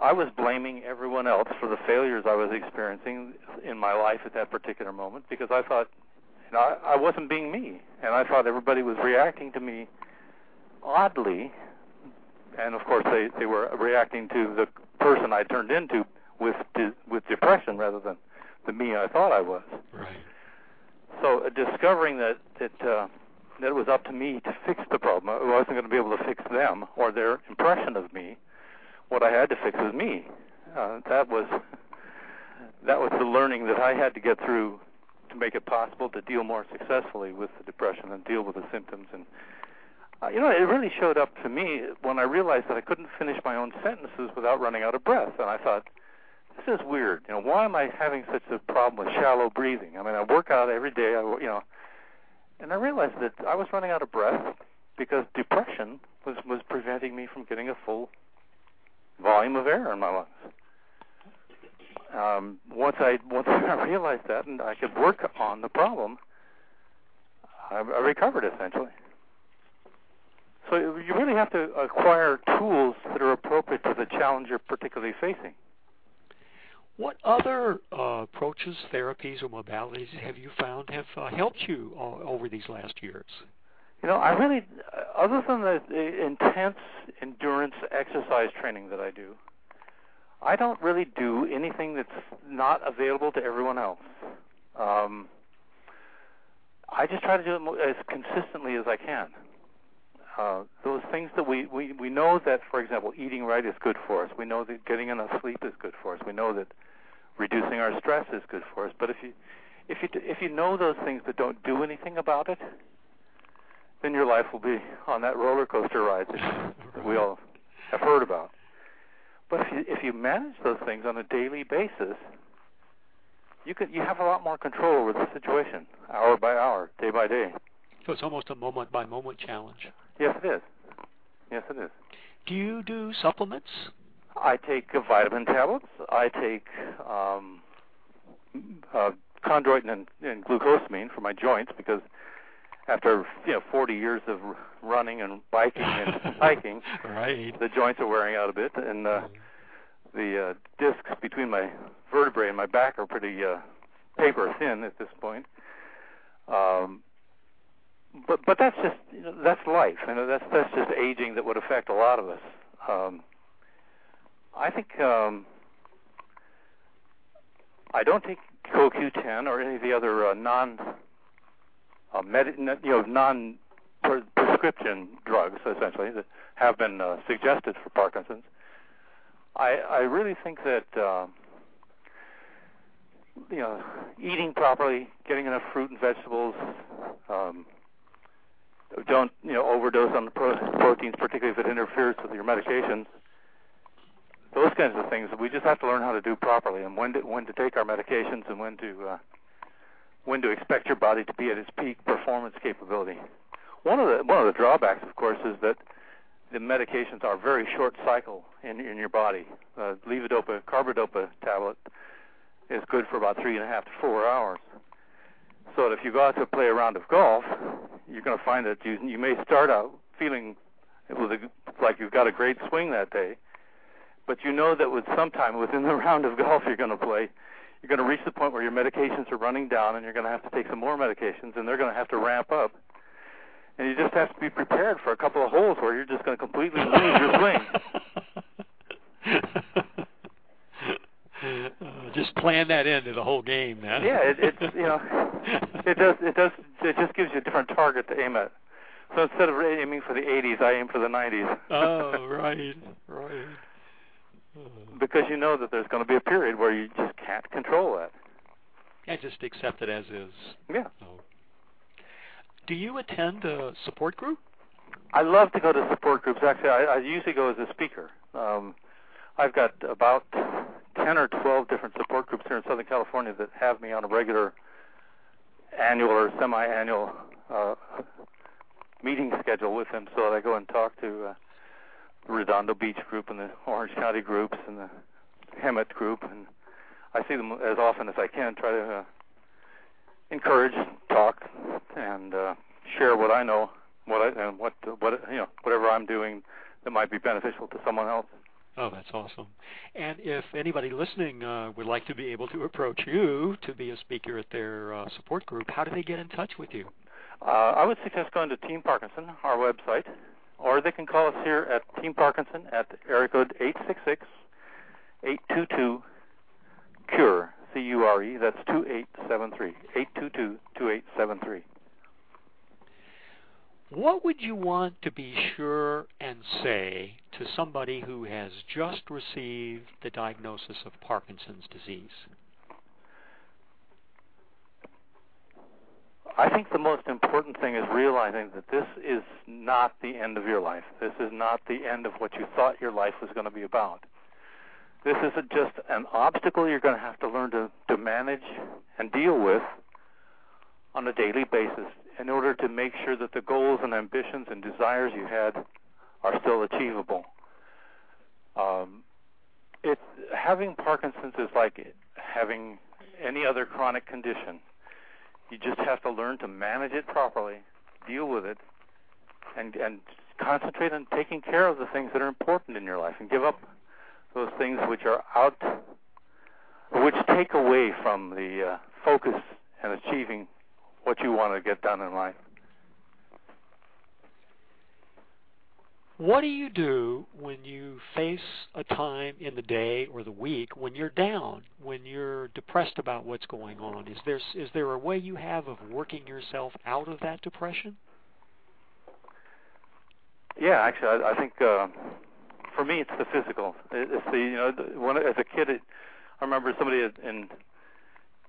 Speaker 3: I was blaming everyone else for the failures I was experiencing in my life at that particular moment because I thought, you know, I, I wasn't being me, and I thought everybody was reacting to me oddly, and of course they they were reacting to the person I turned into with de- with depression rather than the me I thought I was.
Speaker 4: Right.
Speaker 3: So uh, discovering that that uh, that it was up to me to fix the problem, I wasn't going to be able to fix them or their impression of me what I had to fix was me. Uh, that was that was the learning that I had to get through to make it possible to deal more successfully with the depression and deal with the symptoms. And uh, you know, it really showed up to me when I realized that I couldn't finish my own sentences without running out of breath. And I thought, this is weird. You know, why am I having such a problem with shallow breathing? I mean, I work out every day. I, you know, and I realized that I was running out of breath because depression was was preventing me from getting a full volume of air in my lungs. Um, once I once I realized that and I could work on the problem, I, I recovered essentially. So you really have to acquire tools that are appropriate to the challenge you're particularly facing.
Speaker 4: What other uh, approaches, therapies, or modalities have you found have uh, helped you uh, over these last years?
Speaker 3: You know, I really, uh, other than the, intense endurance exercise training that I do, I don't really do anything that's not available to everyone else. Um, I just try to do it as consistently as I can. Uh, those things that we, we, we know that, for example, eating right is good for us. We know that getting enough sleep is good for us. We know that reducing our stress is good for us. But if you if you if you know those things but don't do anything about it, then your life will be on that roller coaster ride that, we all have heard about. But if you if you manage those things on a daily basis, you could you have a lot more control over the situation, hour by hour, day by day.
Speaker 4: So it's almost a moment by moment challenge.
Speaker 3: Yes, it is. Yes, it is.
Speaker 4: Do you do supplements?
Speaker 3: I take uh, vitamin tablets. I take um, uh, chondroitin and, and glucosamine for my joints because after you know 40 years of running and biking and hiking,
Speaker 4: right.
Speaker 3: the joints are wearing out a bit, and uh, the uh, discs between my vertebrae and my back are pretty uh, paper thin at this point. Um, but but that's just you know, that's life. You know that's that's just aging that would affect a lot of us. Um, I think um, I don't take CoQ10 or any of the other uh, non uh, med- you know non prescription drugs essentially that have been uh, suggested for Parkinson's. I I really think that uh, you know eating properly, getting enough fruit and vegetables. Um, don't you know overdose on the pro- proteins, particularly if it interferes with your medications. those kinds of things we just have to learn how to do properly, and when to when to take our medications, and when to uh, when to expect your body to be at its peak performance capability. One of the one of the drawbacks, of course, is that the medications are very short cycle in in your body. Uh, levodopa, carbidopa tablet is good for about three and a half to four hours. So if you go out to play a round of golf, you're going to find that you you may start out feeling with a, like you've got a great swing that day, but you know that with some time within the round of golf you're going to play, you're going to reach the point where your medications are running down, and you're going to have to take some more medications, and they're going to have to ramp up. And you just have to be prepared for a couple of holes where you're just going to completely lose your swing.
Speaker 4: Uh, just plan that into the whole game, man.
Speaker 3: Yeah, it, it's you know, it does it does it just gives you a different target to aim at. So instead of aiming for the 80s, I aim for the 90s.
Speaker 4: oh, right, right.
Speaker 3: Because you know that there's going to be a period where you just can't control that.
Speaker 4: Yeah, just accept it as is.
Speaker 3: Yeah.
Speaker 4: Oh. Do you attend a support group?
Speaker 3: I love to go to support groups. Actually, I, I usually go as a speaker. Um, I've got about 10 or 12 different support groups here in Southern California that have me on a regular annual or semi-annual uh, meeting schedule with them so that I go and talk to uh, Redondo Beach group and the Orange County groups and the Hemet group, and I see them as often as I can. Try to uh, encourage, talk, and uh, share what I know, what I and what what you know, whatever I'm doing that might be beneficial to someone else.
Speaker 4: Oh, that's awesome. And if anybody listening uh, would like to be able to approach you to be a speaker at their uh, support group, how do they get in touch with you?
Speaker 3: Uh, I would suggest going to Team Parkinson, our website, or they can call us here at Team Parkinson at area code 866 822 CURE, C U R E, that's 2873, 822 2873.
Speaker 4: What would you want to be sure and say to somebody who has just received the diagnosis of Parkinson's disease?
Speaker 3: I think the most important thing is realizing that this is not the end of your life. This is not the end of what you thought your life was going to be about. This is just an obstacle you're going to have to learn to, to manage and deal with on a daily basis in order to make sure that the goals and ambitions and desires you had are still achievable. Um, it, having Parkinson's is like having any other chronic condition. You just have to learn to manage it properly, deal with it, and and concentrate on taking care of the things that are important in your life, and give up those things which are out, which take away from the uh, focus and achieving what you want to get done in life.
Speaker 4: What do you do when you face a time in the day or the week when you're down, when you're depressed about what's going on? Is there is there a way you have of working yourself out of that depression?
Speaker 3: Yeah, actually, I, I think uh, for me it's the physical. It's the you know the, when as a kid, it, I remember somebody in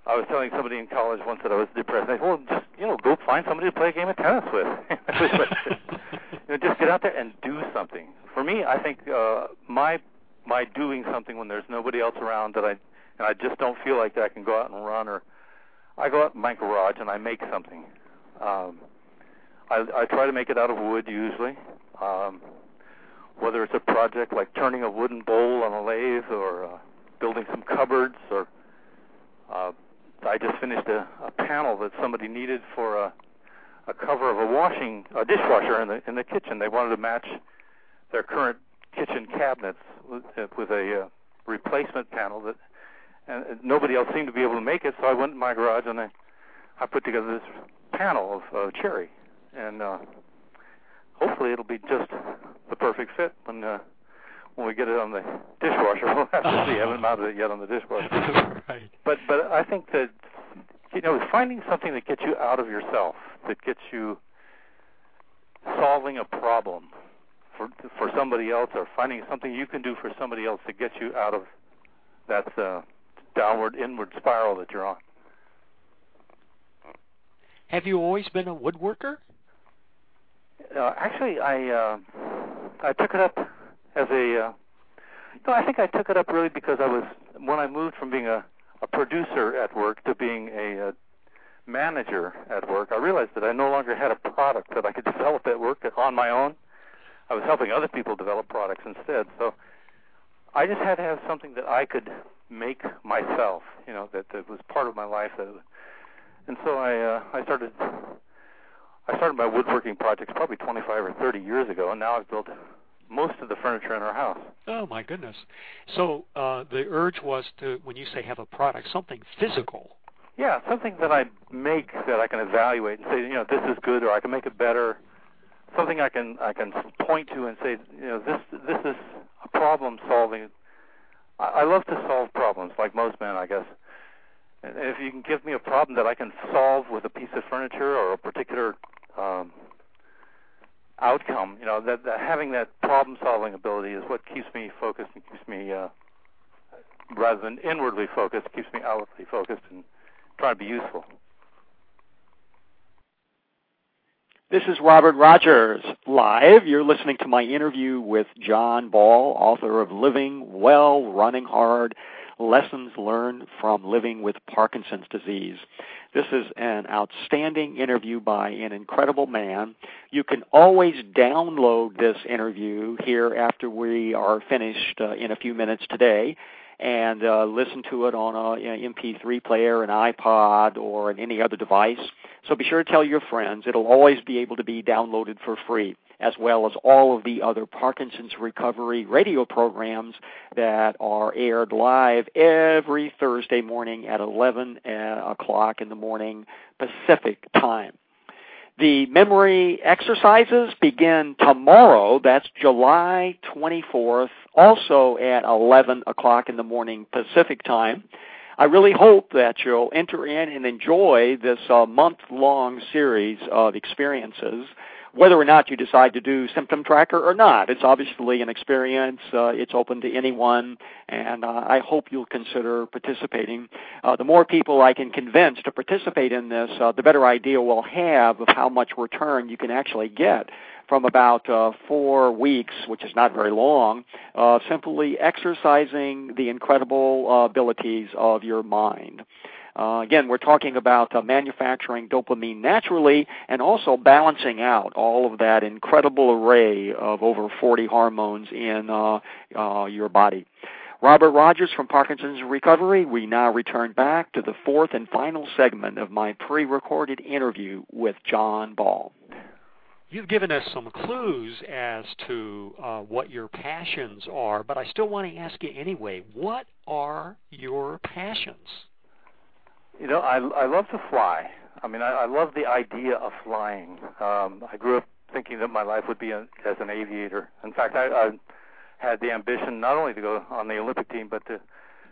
Speaker 3: I was telling somebody in college once that I was depressed. They said, "Well, just you know, go find somebody to play a game of tennis with. you know, just get out there and do something." For me, I think uh, my my doing something when there's nobody else around that I and I just don't feel like that I can go out and run or I go out in my garage and I make something. Um, I, I try to make it out of wood usually. Um, whether it's a project like turning a wooden bowl on a lathe or uh, building some cupboards or uh, I just finished a, a panel that somebody needed for a a cover of a washing a dishwasher in the in the kitchen. They wanted to match their current kitchen cabinets with, uh, with a uh, replacement panel that and nobody else seemed to be able to make it. So I went in my garage and I I put together this panel of uh, cherry and uh, hopefully it'll be just the perfect fit when uh, when we get it on the dishwasher. We'll have to see. I haven't mounted it yet on the dishwasher.
Speaker 4: right.
Speaker 3: But but I think that you know finding something that gets you out of yourself, that gets you solving a problem for for somebody else, or finding something you can do for somebody else to get you out of that uh, downward inward spiral that you're on.
Speaker 4: Have you always been a woodworker?
Speaker 3: Uh, actually, I uh, I took it up as a uh, No, I think I took it up really because I was when I moved from being a, a producer at work to being a, a manager at work. I realized that I no longer had a product that I could develop at work on my own. I was helping other people develop products instead. So I just had to have something that I could make myself. You know, that, that was part of my life. That, and so I uh, I started I started my woodworking projects probably 25 or 30 years ago, and now I've built most of the furniture in our house.
Speaker 4: Oh my goodness! So uh, the urge was to, when you say have a product, something physical.
Speaker 3: Yeah, something that I make that I can evaluate and say, you know, this is good, or I can make it better. Something I can I can point to and say, you know, this this is a problem solving. I, I love to solve problems, like most men, I guess. And if you can give me a problem that I can solve with a piece of furniture or a particular um, outcome. You know, that, that having that problem-solving ability is what keeps me focused and keeps me, uh, rather than inwardly focused, keeps me outwardly focused and trying to be useful.
Speaker 2: This is Robert Rodgers live. You're listening to my interview with John Ball, author of Living Well, Running Hard Lessons Learned from Living with Parkinson's Disease. This is an outstanding interview by an incredible man. You can always download this interview here after we are finished uh, in a few minutes today and uh, listen to it on a you know, MP3 player, an iPod, or any other device. So be sure to tell your friends. It'll always be able to be downloaded for free as well as all of the other Parkinson's recovery radio programs that are aired live every Thursday morning at 11 uh, o'clock in the morning Pacific time. The memory exercises begin tomorrow. That's July 24th, also at 11 o'clock in the morning Pacific time. I really hope that you'll enter in and enjoy this uh, month long series of experiences whether or not you decide to do symptom tracker or not. It's obviously an experience. Uh, it's open to anyone, and uh, I hope you'll consider participating. Uh, the more people I can convince to participate in this, uh, the better idea we'll have of how much return you can actually get from about uh, four weeks, which is not very long, uh, simply exercising the incredible uh, abilities of your mind. Uh, again, we're talking about uh, manufacturing dopamine naturally and also balancing out all of that incredible array of over 40 hormones in uh, uh, your body. Robert Rodgers from Parkinson's Recovery. We now return back to the fourth and final segment of my pre recorded interview with John Ball.
Speaker 4: You've given us some clues as to uh, what your passions are, but I still want to ask you anyway what are your passions?
Speaker 3: You know, I I love to fly. I mean, I, I love the idea of flying. Um, I grew up thinking that my life would be a, as an aviator. In fact, I, I had the ambition not only to go on the Olympic team, but to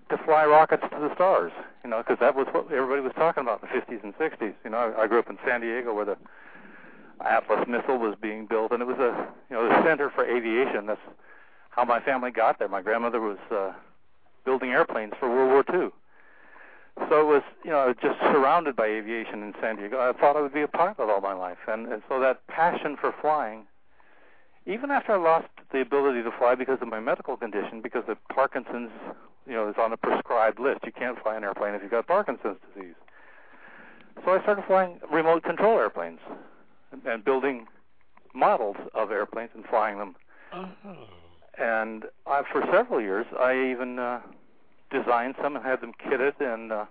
Speaker 3: to fly rockets to the stars. You know, because that was what everybody was talking about in the 50s and 60s. You know, I, I grew up in San Diego where the Atlas missile was being built, and it was a you know the center for aviation. That's how my family got there. My grandmother was uh, building airplanes for World War II. So it was, you know, just surrounded by aviation in San Diego. I thought I would be a pilot all my life, and, and so that passion for flying, even after I lost the ability to fly because of my medical condition, because of Parkinson's, you know, is on a prescribed list. You can't fly an airplane if you've got Parkinson's disease. So I started flying remote control airplanes and, building models of airplanes and flying them.
Speaker 4: Oh.
Speaker 3: And I, for several years, I even uh, designed some and had them kitted, and uh,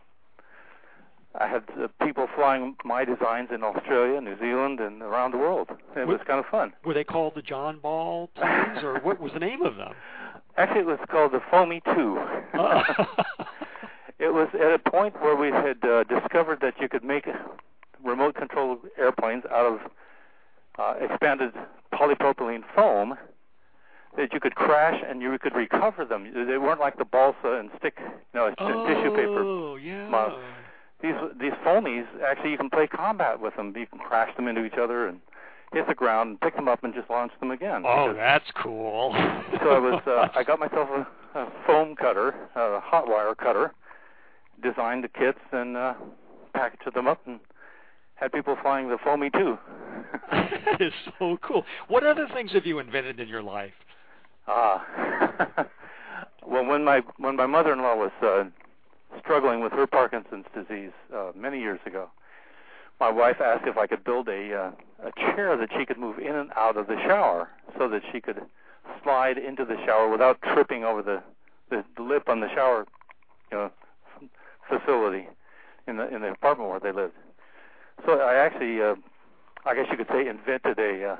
Speaker 3: I had uh, people flying my designs in Australia, New Zealand, and around the world. It was kind of fun.
Speaker 4: Were they called the John Ball planes, or what was the name of them?
Speaker 3: Actually, it was called the Foamy Two.
Speaker 4: Uh.
Speaker 3: it was at a point where we had uh, discovered that you could make remote control airplanes out of uh, expanded polypropylene foam that you could crash and you could recover them. They weren't like the balsa and stick, you know,
Speaker 4: oh,
Speaker 3: tissue paper.
Speaker 4: Oh, yeah.
Speaker 3: model. These these foamies actually you can play combat with them. You can crash them into each other and hit the ground and pick them up and just launch them again.
Speaker 4: Oh,
Speaker 3: Because-
Speaker 4: that's cool.
Speaker 3: so I was uh, I got myself a, a foam cutter, a hot wire cutter, designed the kits and uh, packaged them up and had people flying the foamy too.
Speaker 4: that is so cool. What other things have you invented in your life?
Speaker 3: Ah, well, when my when my mother-in-law was uh, struggling with her Parkinson's disease uh, many years ago, my wife asked if I could build a uh, a chair that she could move in and out of the shower, so that she could slide into the shower without tripping over the the, the lip on the shower, you know, facility in the in the apartment where they lived. So I actually, uh, I guess you could say, invented a,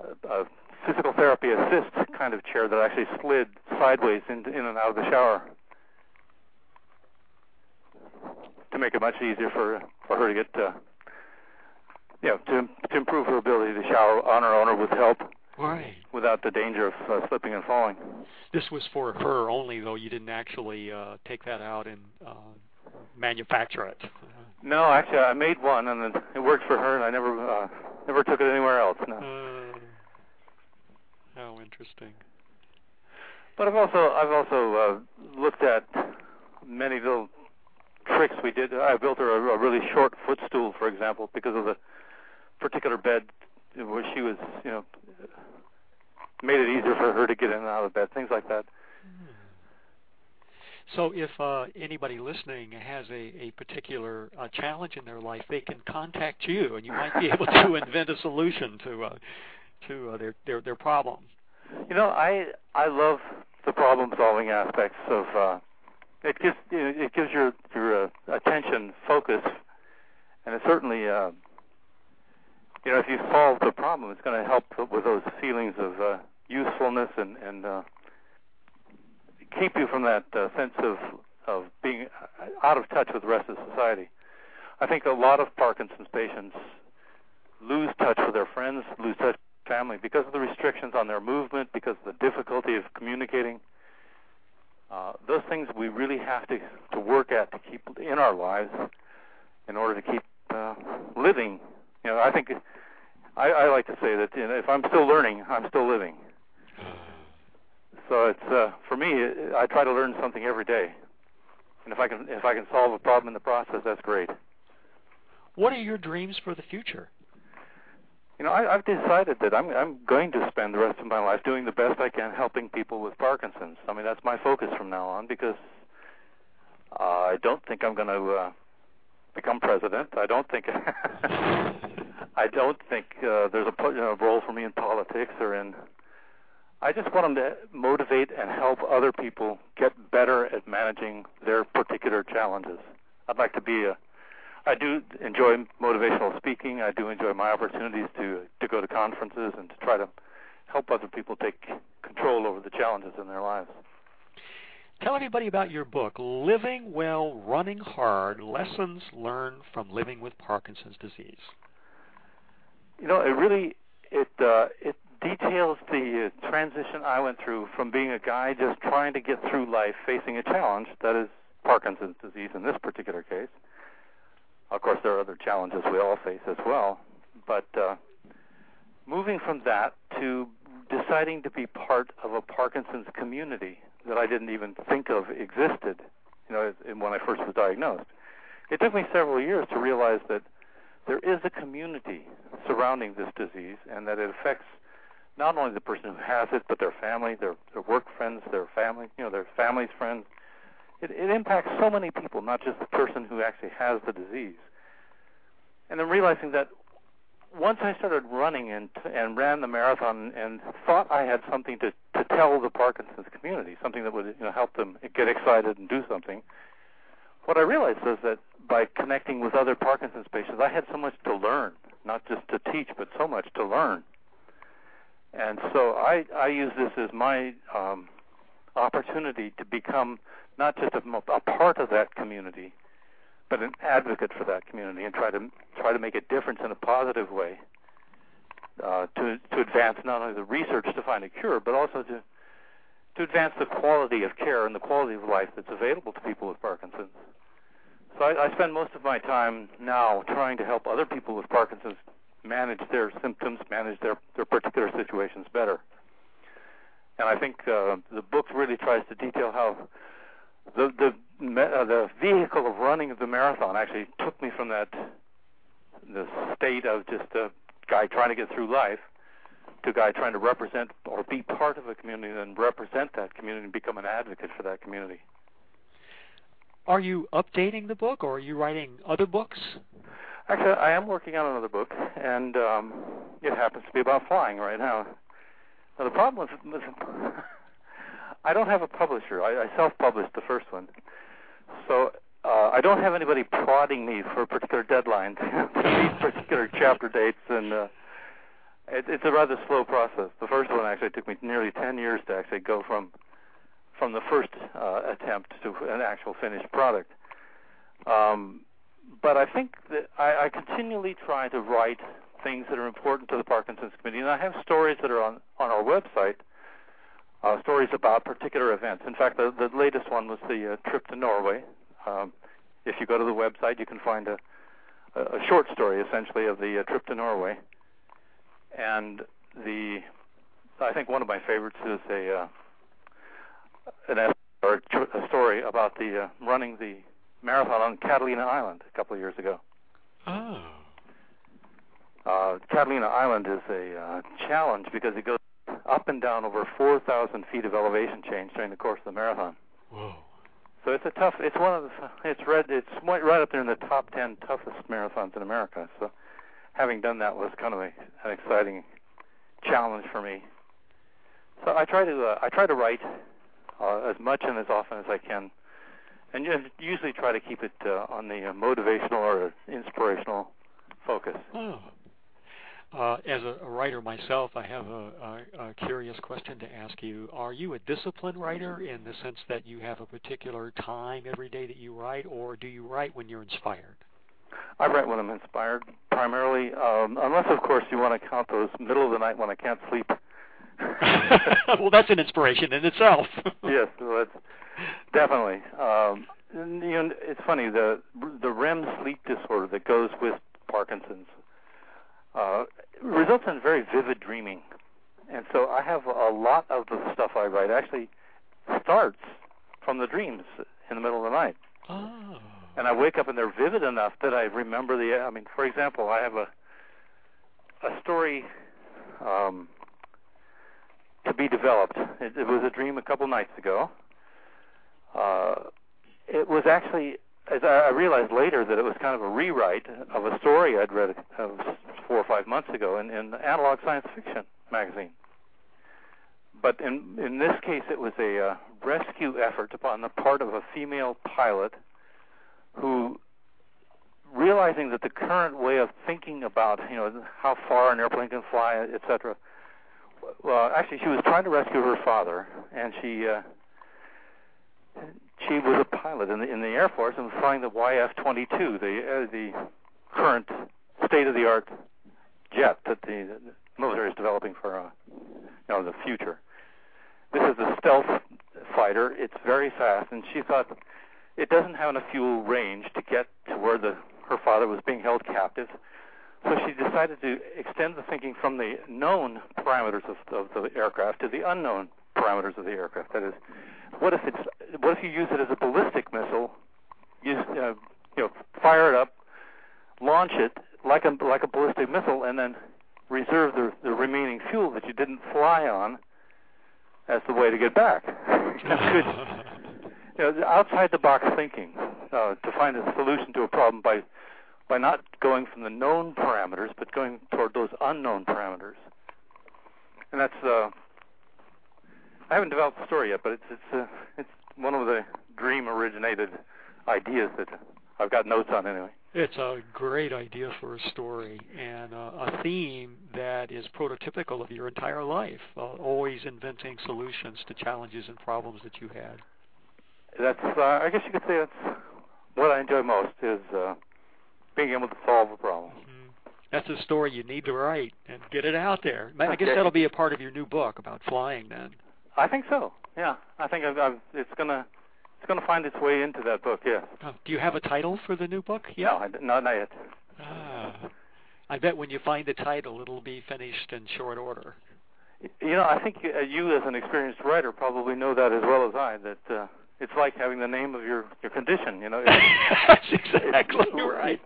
Speaker 3: uh, a, physical therapy assist kind of chair that actually slid sideways in, in and out of the shower to make it much easier for for her to get, uh, you know, to to improve her ability to shower on her own or with help.
Speaker 4: Right.
Speaker 3: Without the danger of uh, slipping and falling.
Speaker 4: This was for her only, though. You didn't actually uh, take that out and uh, manufacture it.
Speaker 3: No, actually, I made one, and it worked for her, and I never uh, never took it anywhere else. No.
Speaker 4: Uh, how interesting.
Speaker 3: But I've also I've also uh, looked at many little tricks we did. I built her a, a really short footstool, for example, because of the particular bed where she was, you know, made it easier for her to get in and out of bed, things like that.
Speaker 4: So, if uh, anybody listening has a, a particular uh, challenge in their life, they can contact you, and you might be able to invent a solution to uh, to uh, their, their their problem.
Speaker 3: You know, I I love the problem-solving aspects of. Uh, it gives you it gives your your uh, attention focus, and it certainly. Uh, you know, if you solve the problem, it's going to help with those feelings of uh, usefulness and and uh, keep you from that uh, sense of of being out of touch with the rest of society. I think a lot of Parkinson's patients lose touch with their friends, lose touch with family because of the restrictions on their movement, because of the difficulty of communicating. Uh, those things we really have to to work at to keep in our lives in order to keep uh, living. You know, I think I, I like to say that you know, if I'm still learning, I'm still living. So it's uh, for me. I try to learn something every day, and if I can if I can solve a problem in the process, that's great.
Speaker 4: What are your dreams for the future?
Speaker 3: You know, I, I've decided that I'm I'm going to spend the rest of my life doing the best I can helping people with Parkinson's. I mean, that's my focus from now on because uh, I don't think I'm going to uh, become president. I don't think I don't think uh, there's a you know, role for me in politics or in. I just want them to motivate and help other people get better at managing their particular challenges. I'd like to be a. I do enjoy motivational speaking. I do enjoy my opportunities to to go to conferences and to try to help other people take control over the challenges in their lives.
Speaker 4: Tell everybody about your book, Living Well, Running Hard Lessons Learned from Living with Parkinson's Disease.
Speaker 3: You know, it really it uh, it details the uh, transition I went through from being a guy just trying to get through life facing a challenge that is Parkinson's disease in this particular case. Of course, there are other challenges we all face as well, but uh, moving from that to deciding to be part of a Parkinson's community that I didn't even think of existed, you know, when I first was diagnosed. It took me several years to realize that there is a community surrounding this disease and that it affects not only the person who has it, but their family, their, their work friends, their family, you know, their family's friends. It, it impacts so many people, not just the person who actually has the disease. And then realizing that once I started running and and ran the marathon and thought I had something to to tell the Parkinson's community, something that would you know help them get excited and do something. What I realized was that by connecting with other Parkinson's patients, I had so much to learn, not just to teach, but so much to learn. And so I I use this as my um, opportunity to become not just a, a part of that community, but an advocate for that community and try to try to make a difference in a positive way uh, to to advance not only the research to find a cure, but also to to advance the quality of care and the quality of life that's available to people with Parkinson's. So I, I spend most of my time now trying to help other people with Parkinson's manage their symptoms, manage their their particular situations better. And I think uh, the book really tries to detail how the the uh, the vehicle of running the marathon actually took me from that the state of just a guy trying to get through life to a guy trying to represent or be part of a community and represent that community and become an advocate for that community.
Speaker 4: Are you updating the book, or are you writing other books?
Speaker 3: Actually, I am working on another book, and um, it happens to be about flying right now. Now the problem is, with I don't have a publisher. I, I self-published the first one, so uh, I don't have anybody prodding me for particular deadlines meet particular chapter dates, and uh, it, it's a rather slow process. The first one actually took me nearly 10 years to actually go from from the first uh, attempt to an actual finished product. Um, but I think that I, I continually try to write things that are important to the Parkinson's community, and I have stories that are on on our website. Uh, stories about particular events. In fact, the, the latest one was the uh, trip to Norway. Um, if you go to the website, you can find a, a short story, essentially, of the uh, trip to Norway. And the, I think one of my favorites is a uh, an or a story about the uh, running the marathon on Catalina Island a couple of years ago.
Speaker 4: Oh.
Speaker 3: Uh, Catalina Island is a uh, challenge because it goes up and down over 4,000 feet of elevation change during the course of the marathon.
Speaker 4: Whoa.
Speaker 3: So it's a tough. It's one of the. It's red. It's right up there in the top 10 toughest marathons in America. So having done that was kind of a, an exciting challenge for me. So I try to uh, I try to write uh, as much and as often as I can, and you usually try to keep it uh, on the uh, motivational or inspirational focus.
Speaker 4: Oh. Uh, as a, a, writer myself, I have a, a, a, curious question to ask you. Are you a disciplined writer in the sense that you have a particular time every day that you write, or do you write when you're inspired?
Speaker 3: I write when I'm inspired, primarily, um, unless, of course, you want to count those middle of the night when I can't sleep.
Speaker 4: well, that's an inspiration in itself.
Speaker 3: yes, well, that's definitely. Um, and, you know, it's funny the the REM sleep disorder that goes with Parkinson's uh, results in very vivid dreaming. And so I have a lot of the stuff I write actually starts from the dreams in the middle of the night.
Speaker 4: Oh.
Speaker 3: And I wake up and they're vivid enough that I remember the. I mean, for example, I have a a story um, to be developed. It, it was a dream a couple nights ago. Uh, it was actually as I realized later that it was kind of a rewrite of a story I'd read uh, four or five months ago in, in Analog Science Fiction magazine. But in in this case, it was a uh, rescue effort upon the part of a female pilot who, realizing that the current way of thinking about you know how far an airplane can fly, etc. Well, actually, she was trying to rescue her father, and she. Uh, she was a pilot in the in the Air Force and was flying the YF-22, the uh, the current state-of-the-art jet that the, the military is developing for uh, you know the future. This is a stealth fighter. It's very fast, and she thought it doesn't have enough fuel range to get to where the her father was being held captive. So she decided to extend the thinking from the known parameters of, of the aircraft to the unknown parameters of the aircraft. That is, what if it's what if you use it as a ballistic missile? Use uh, you know fire it up, launch it like a like a ballistic missile, and then reserve the the remaining fuel that you didn't fly on as the way to get back. Good, you know, outside the box thinking uh, to find a solution to a problem by by not going from the known parameters, but going toward those unknown parameters. And that's uh, I haven't developed the story yet, but it's it's uh, it's one of the dream originated ideas that I've got notes on anyway.
Speaker 4: It's a great idea for a story and uh, a theme that is prototypical of your entire life, uh, always inventing solutions to challenges and problems that you had.
Speaker 3: That's, uh, I guess you could say that's what I enjoy most is uh, being able to solve a problem.
Speaker 4: Mm-hmm. That's a story you need to write and get it out there. I
Speaker 3: okay.
Speaker 4: guess that'll be a part of your new book about flying then.
Speaker 3: I think so. Yeah, I think I've, I've, it's gonna it's gonna find its way into that book. Yes.
Speaker 4: Oh, do you have a title for the new book? Yeah.
Speaker 3: No, I, not, not yet.
Speaker 4: Ah, I bet when you find the title, it'll be finished in short order.
Speaker 3: You know, I think you, uh, you as an experienced writer probably know that as well as I. That uh, it's like having the name of your your condition. You know.
Speaker 4: That's exactly right.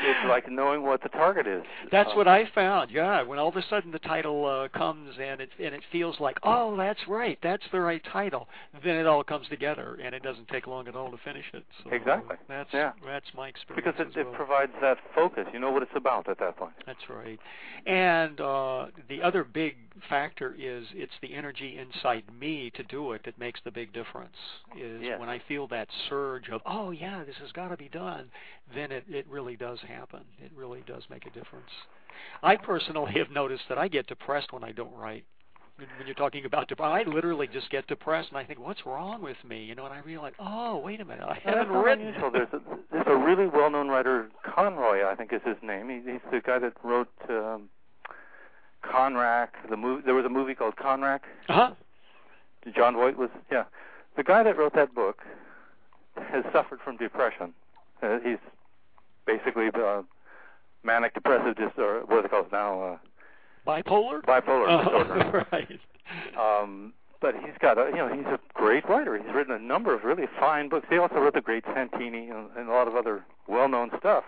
Speaker 3: It's like knowing what the target is.
Speaker 4: That's
Speaker 3: Uh,
Speaker 4: what I found. Yeah, when all of a sudden the title uh, comes and it and it feels like, oh, that's right, that's the right title. Then it all comes together, and it doesn't take long at all to finish it. So
Speaker 3: Exactly.
Speaker 4: That's
Speaker 3: Yeah.
Speaker 4: that's my experience.
Speaker 3: because it, it provides that focus. You know what it's about at that point.
Speaker 4: That's right. And uh, the other big factor is it's the energy inside me to do it that makes the big difference. Is
Speaker 3: Yes.
Speaker 4: when I feel that surge of, oh yeah, this has got to be done, then it, it really does happen. It really does make a difference. I personally have noticed that I get depressed when I don't write. When you're talking about depression, I literally just get depressed, and I think, "What's wrong with me?" You know, and I realize, "Oh, wait a minute, I haven't written."
Speaker 3: unusual. There's a, there's a really well-known writer, Conroy, I think is his name. He, he's the guy that wrote um, Conrack. The movie. There was a movie called Conrack.
Speaker 4: Uh-huh.
Speaker 3: Jon Voight was yeah. The guy that wrote that book has suffered from depression. Uh, he's basically uh, manic depressive disorder. What do they call it now? Uh,
Speaker 4: Bipolar.
Speaker 3: bipolar disorder.
Speaker 4: Oh, right.
Speaker 3: Um, but he's got a, you know, he's a great writer. He's written a number of really fine books. He also wrote The Great Santini and, and a lot of other well-known stuff.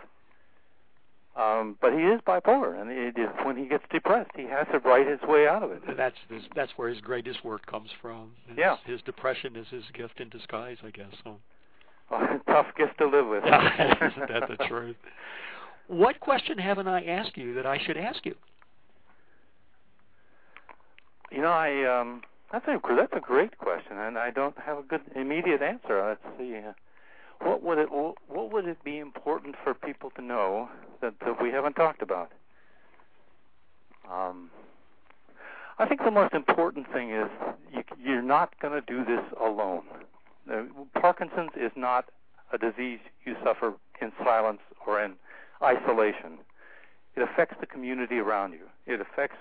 Speaker 3: Um, but he is bipolar, and it is, when he gets depressed, he has to write his way out of it.
Speaker 4: That's his, that's where his greatest work comes from. His,
Speaker 3: Yeah.
Speaker 4: His depression is his gift in disguise, I guess. So.
Speaker 3: Tough gift to live with.
Speaker 4: Isn't that the truth? What question haven't I asked you that I should ask you?
Speaker 3: You know, I um, that's a that's a great question, and I don't have a good immediate answer. Let's see. What would it what would it be important for people to know that, that we haven't talked about? Um, I think the most important thing is you, you're not going to do this alone. Uh, Parkinson's is not a disease you suffer in silence or in isolation. It affects the community around you. It affects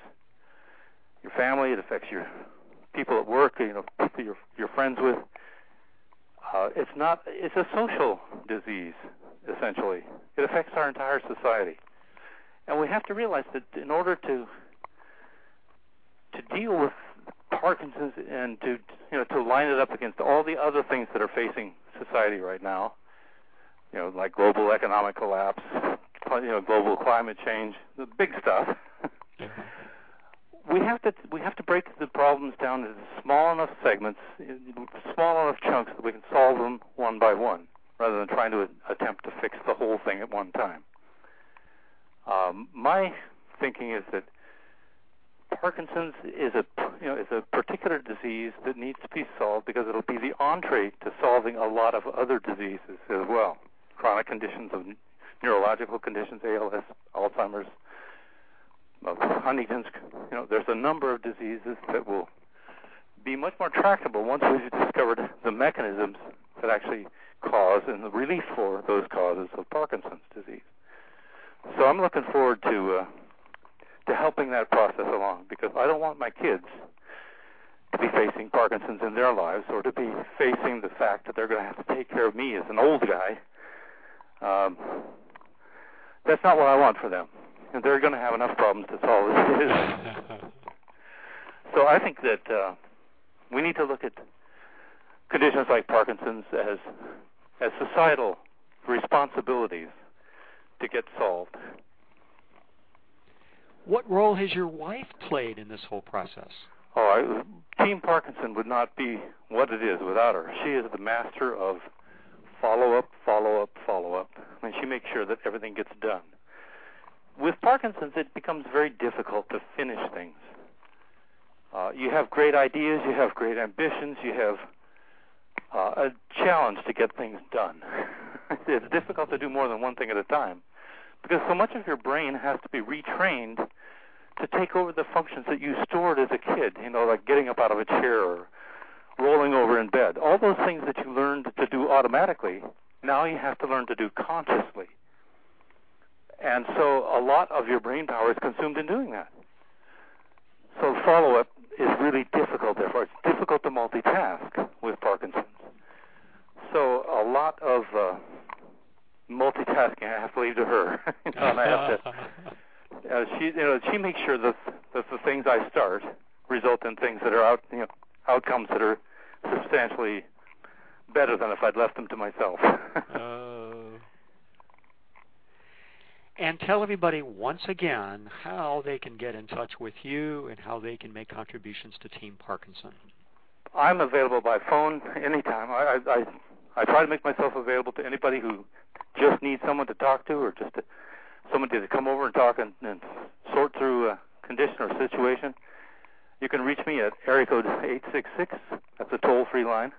Speaker 3: your family. It affects your people at work. You know, people you're you're friends with. Uh, it's not. It's a social disease, essentially. It affects our entire society, and we have to realize that in order to to deal with Parkinson's and to you know to line it up against all the other things that are facing society right now, you know, like global economic collapse, you know, global climate change, the big stuff. we have to we have to break the problems down into small enough segments, small enough chunks that we can solve them one by one, rather than trying to attempt to fix the whole thing at one time. Um, my thinking is that Parkinson's is a you know is a particular disease that needs to be solved because it'll be the entree to solving a lot of other diseases as well, chronic conditions of neurological conditions, ALS, Alzheimer's, Huntington's. You know, there's a number of diseases that will be much more tractable once we've discovered the mechanisms that actually cause and the relief for those causes of Parkinson's disease. So I'm looking forward to uh, to helping that process along because I don't want my kids to be facing Parkinson's in their lives or to be facing the fact that they're going to have to take care of me as an old guy. Um, that's not what I want for them. And they're going to have enough problems to solve as it is. So I think that uh, we need to look at conditions like Parkinson's as as societal responsibilities to get solved.
Speaker 4: What role has your wife played in this whole process?
Speaker 3: Oh, I, Team Parkinson would not be what it is without her. She is the master of follow up, follow up, follow up. Mean, she makes sure that everything gets done. With Parkinson's, it becomes very difficult to finish things. Uh, you have great ideas, you have great ambitions, you have uh, a challenge to get things done. it's difficult to do more than one thing at a time because so much of your brain has to be retrained to take over the functions that you stored as a kid, you know, like getting up out of a chair or rolling over in bed. All those things that you learned to do automatically, now you have to learn to do consciously. And so a lot of your brain power is consumed in doing that. So follow up is really difficult, therefore. It's difficult to multitask with Parkinson's. So a lot of uh, multitasking I have to leave to her. you know, and I have to uh, she you know she makes sure that that the things I start result in things that are out you know outcomes that are substantially better than if I'd left them to myself.
Speaker 4: Oh. and tell everybody once again how they can get in touch with you and how they can make contributions to Team Parkinson.
Speaker 3: I'm available by phone anytime. I, I, I, I try to make myself available to anybody who just needs someone to talk to or just to, somebody to come over and talk and, and sort through a condition or situation. You can reach me at area code 866. That's a toll-free line.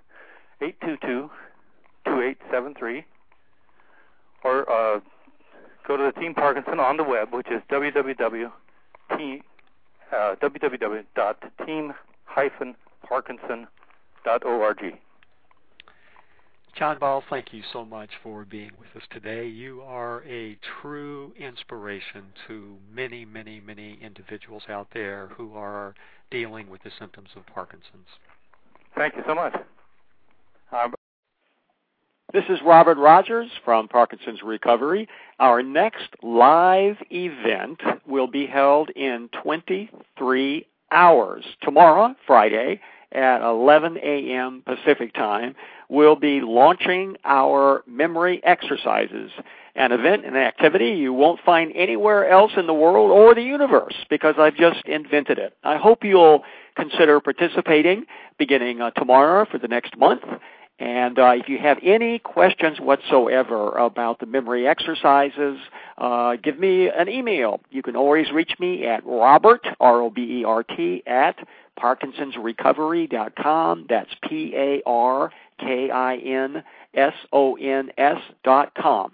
Speaker 3: 822-2873. Or uh, go to the Team Parkinson on the web, which is www. Uh, www.team-parkinson.org.
Speaker 4: John Ball, thank you so much for being with us today. You are a true inspiration to many, many, many individuals out there who are dealing with the symptoms of Parkinson's.
Speaker 3: Thank you so much. Um,
Speaker 2: this is Robert Rodgers from Parkinson's Recovery. Our next live event will be held in 23 hours. Tomorrow, Friday, at 11 a.m. Pacific Time, we'll be launching our memory exercises, an event and activity you won't find anywhere else in the world or the universe because I've just invented it. I hope you'll consider participating beginning uh, tomorrow for the next month. And uh, if you have any questions whatsoever about the memory exercises, uh, give me an email. You can always reach me at Robert, R-O-B-E-R-T, at parkinsonsrecovery.com. That's P-A-R-K-I-N-S-O-N-S dot com.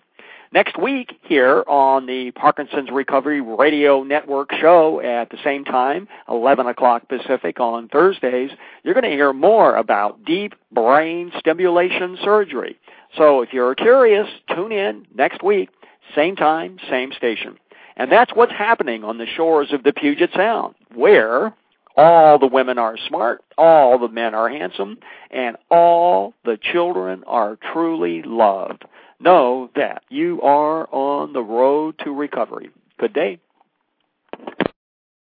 Speaker 2: Next week, here on the Parkinson's Recovery Radio Network show at the same time, 11 o'clock Pacific on Thursdays, you're going to hear more about deep brain stimulation surgery. So if you're curious, tune in next week, same time, same station. And that's what's happening on the shores of the Puget Sound, where all the women are smart, all the men are handsome, and all the children are truly loved. Know that you are on the road to recovery. Good day.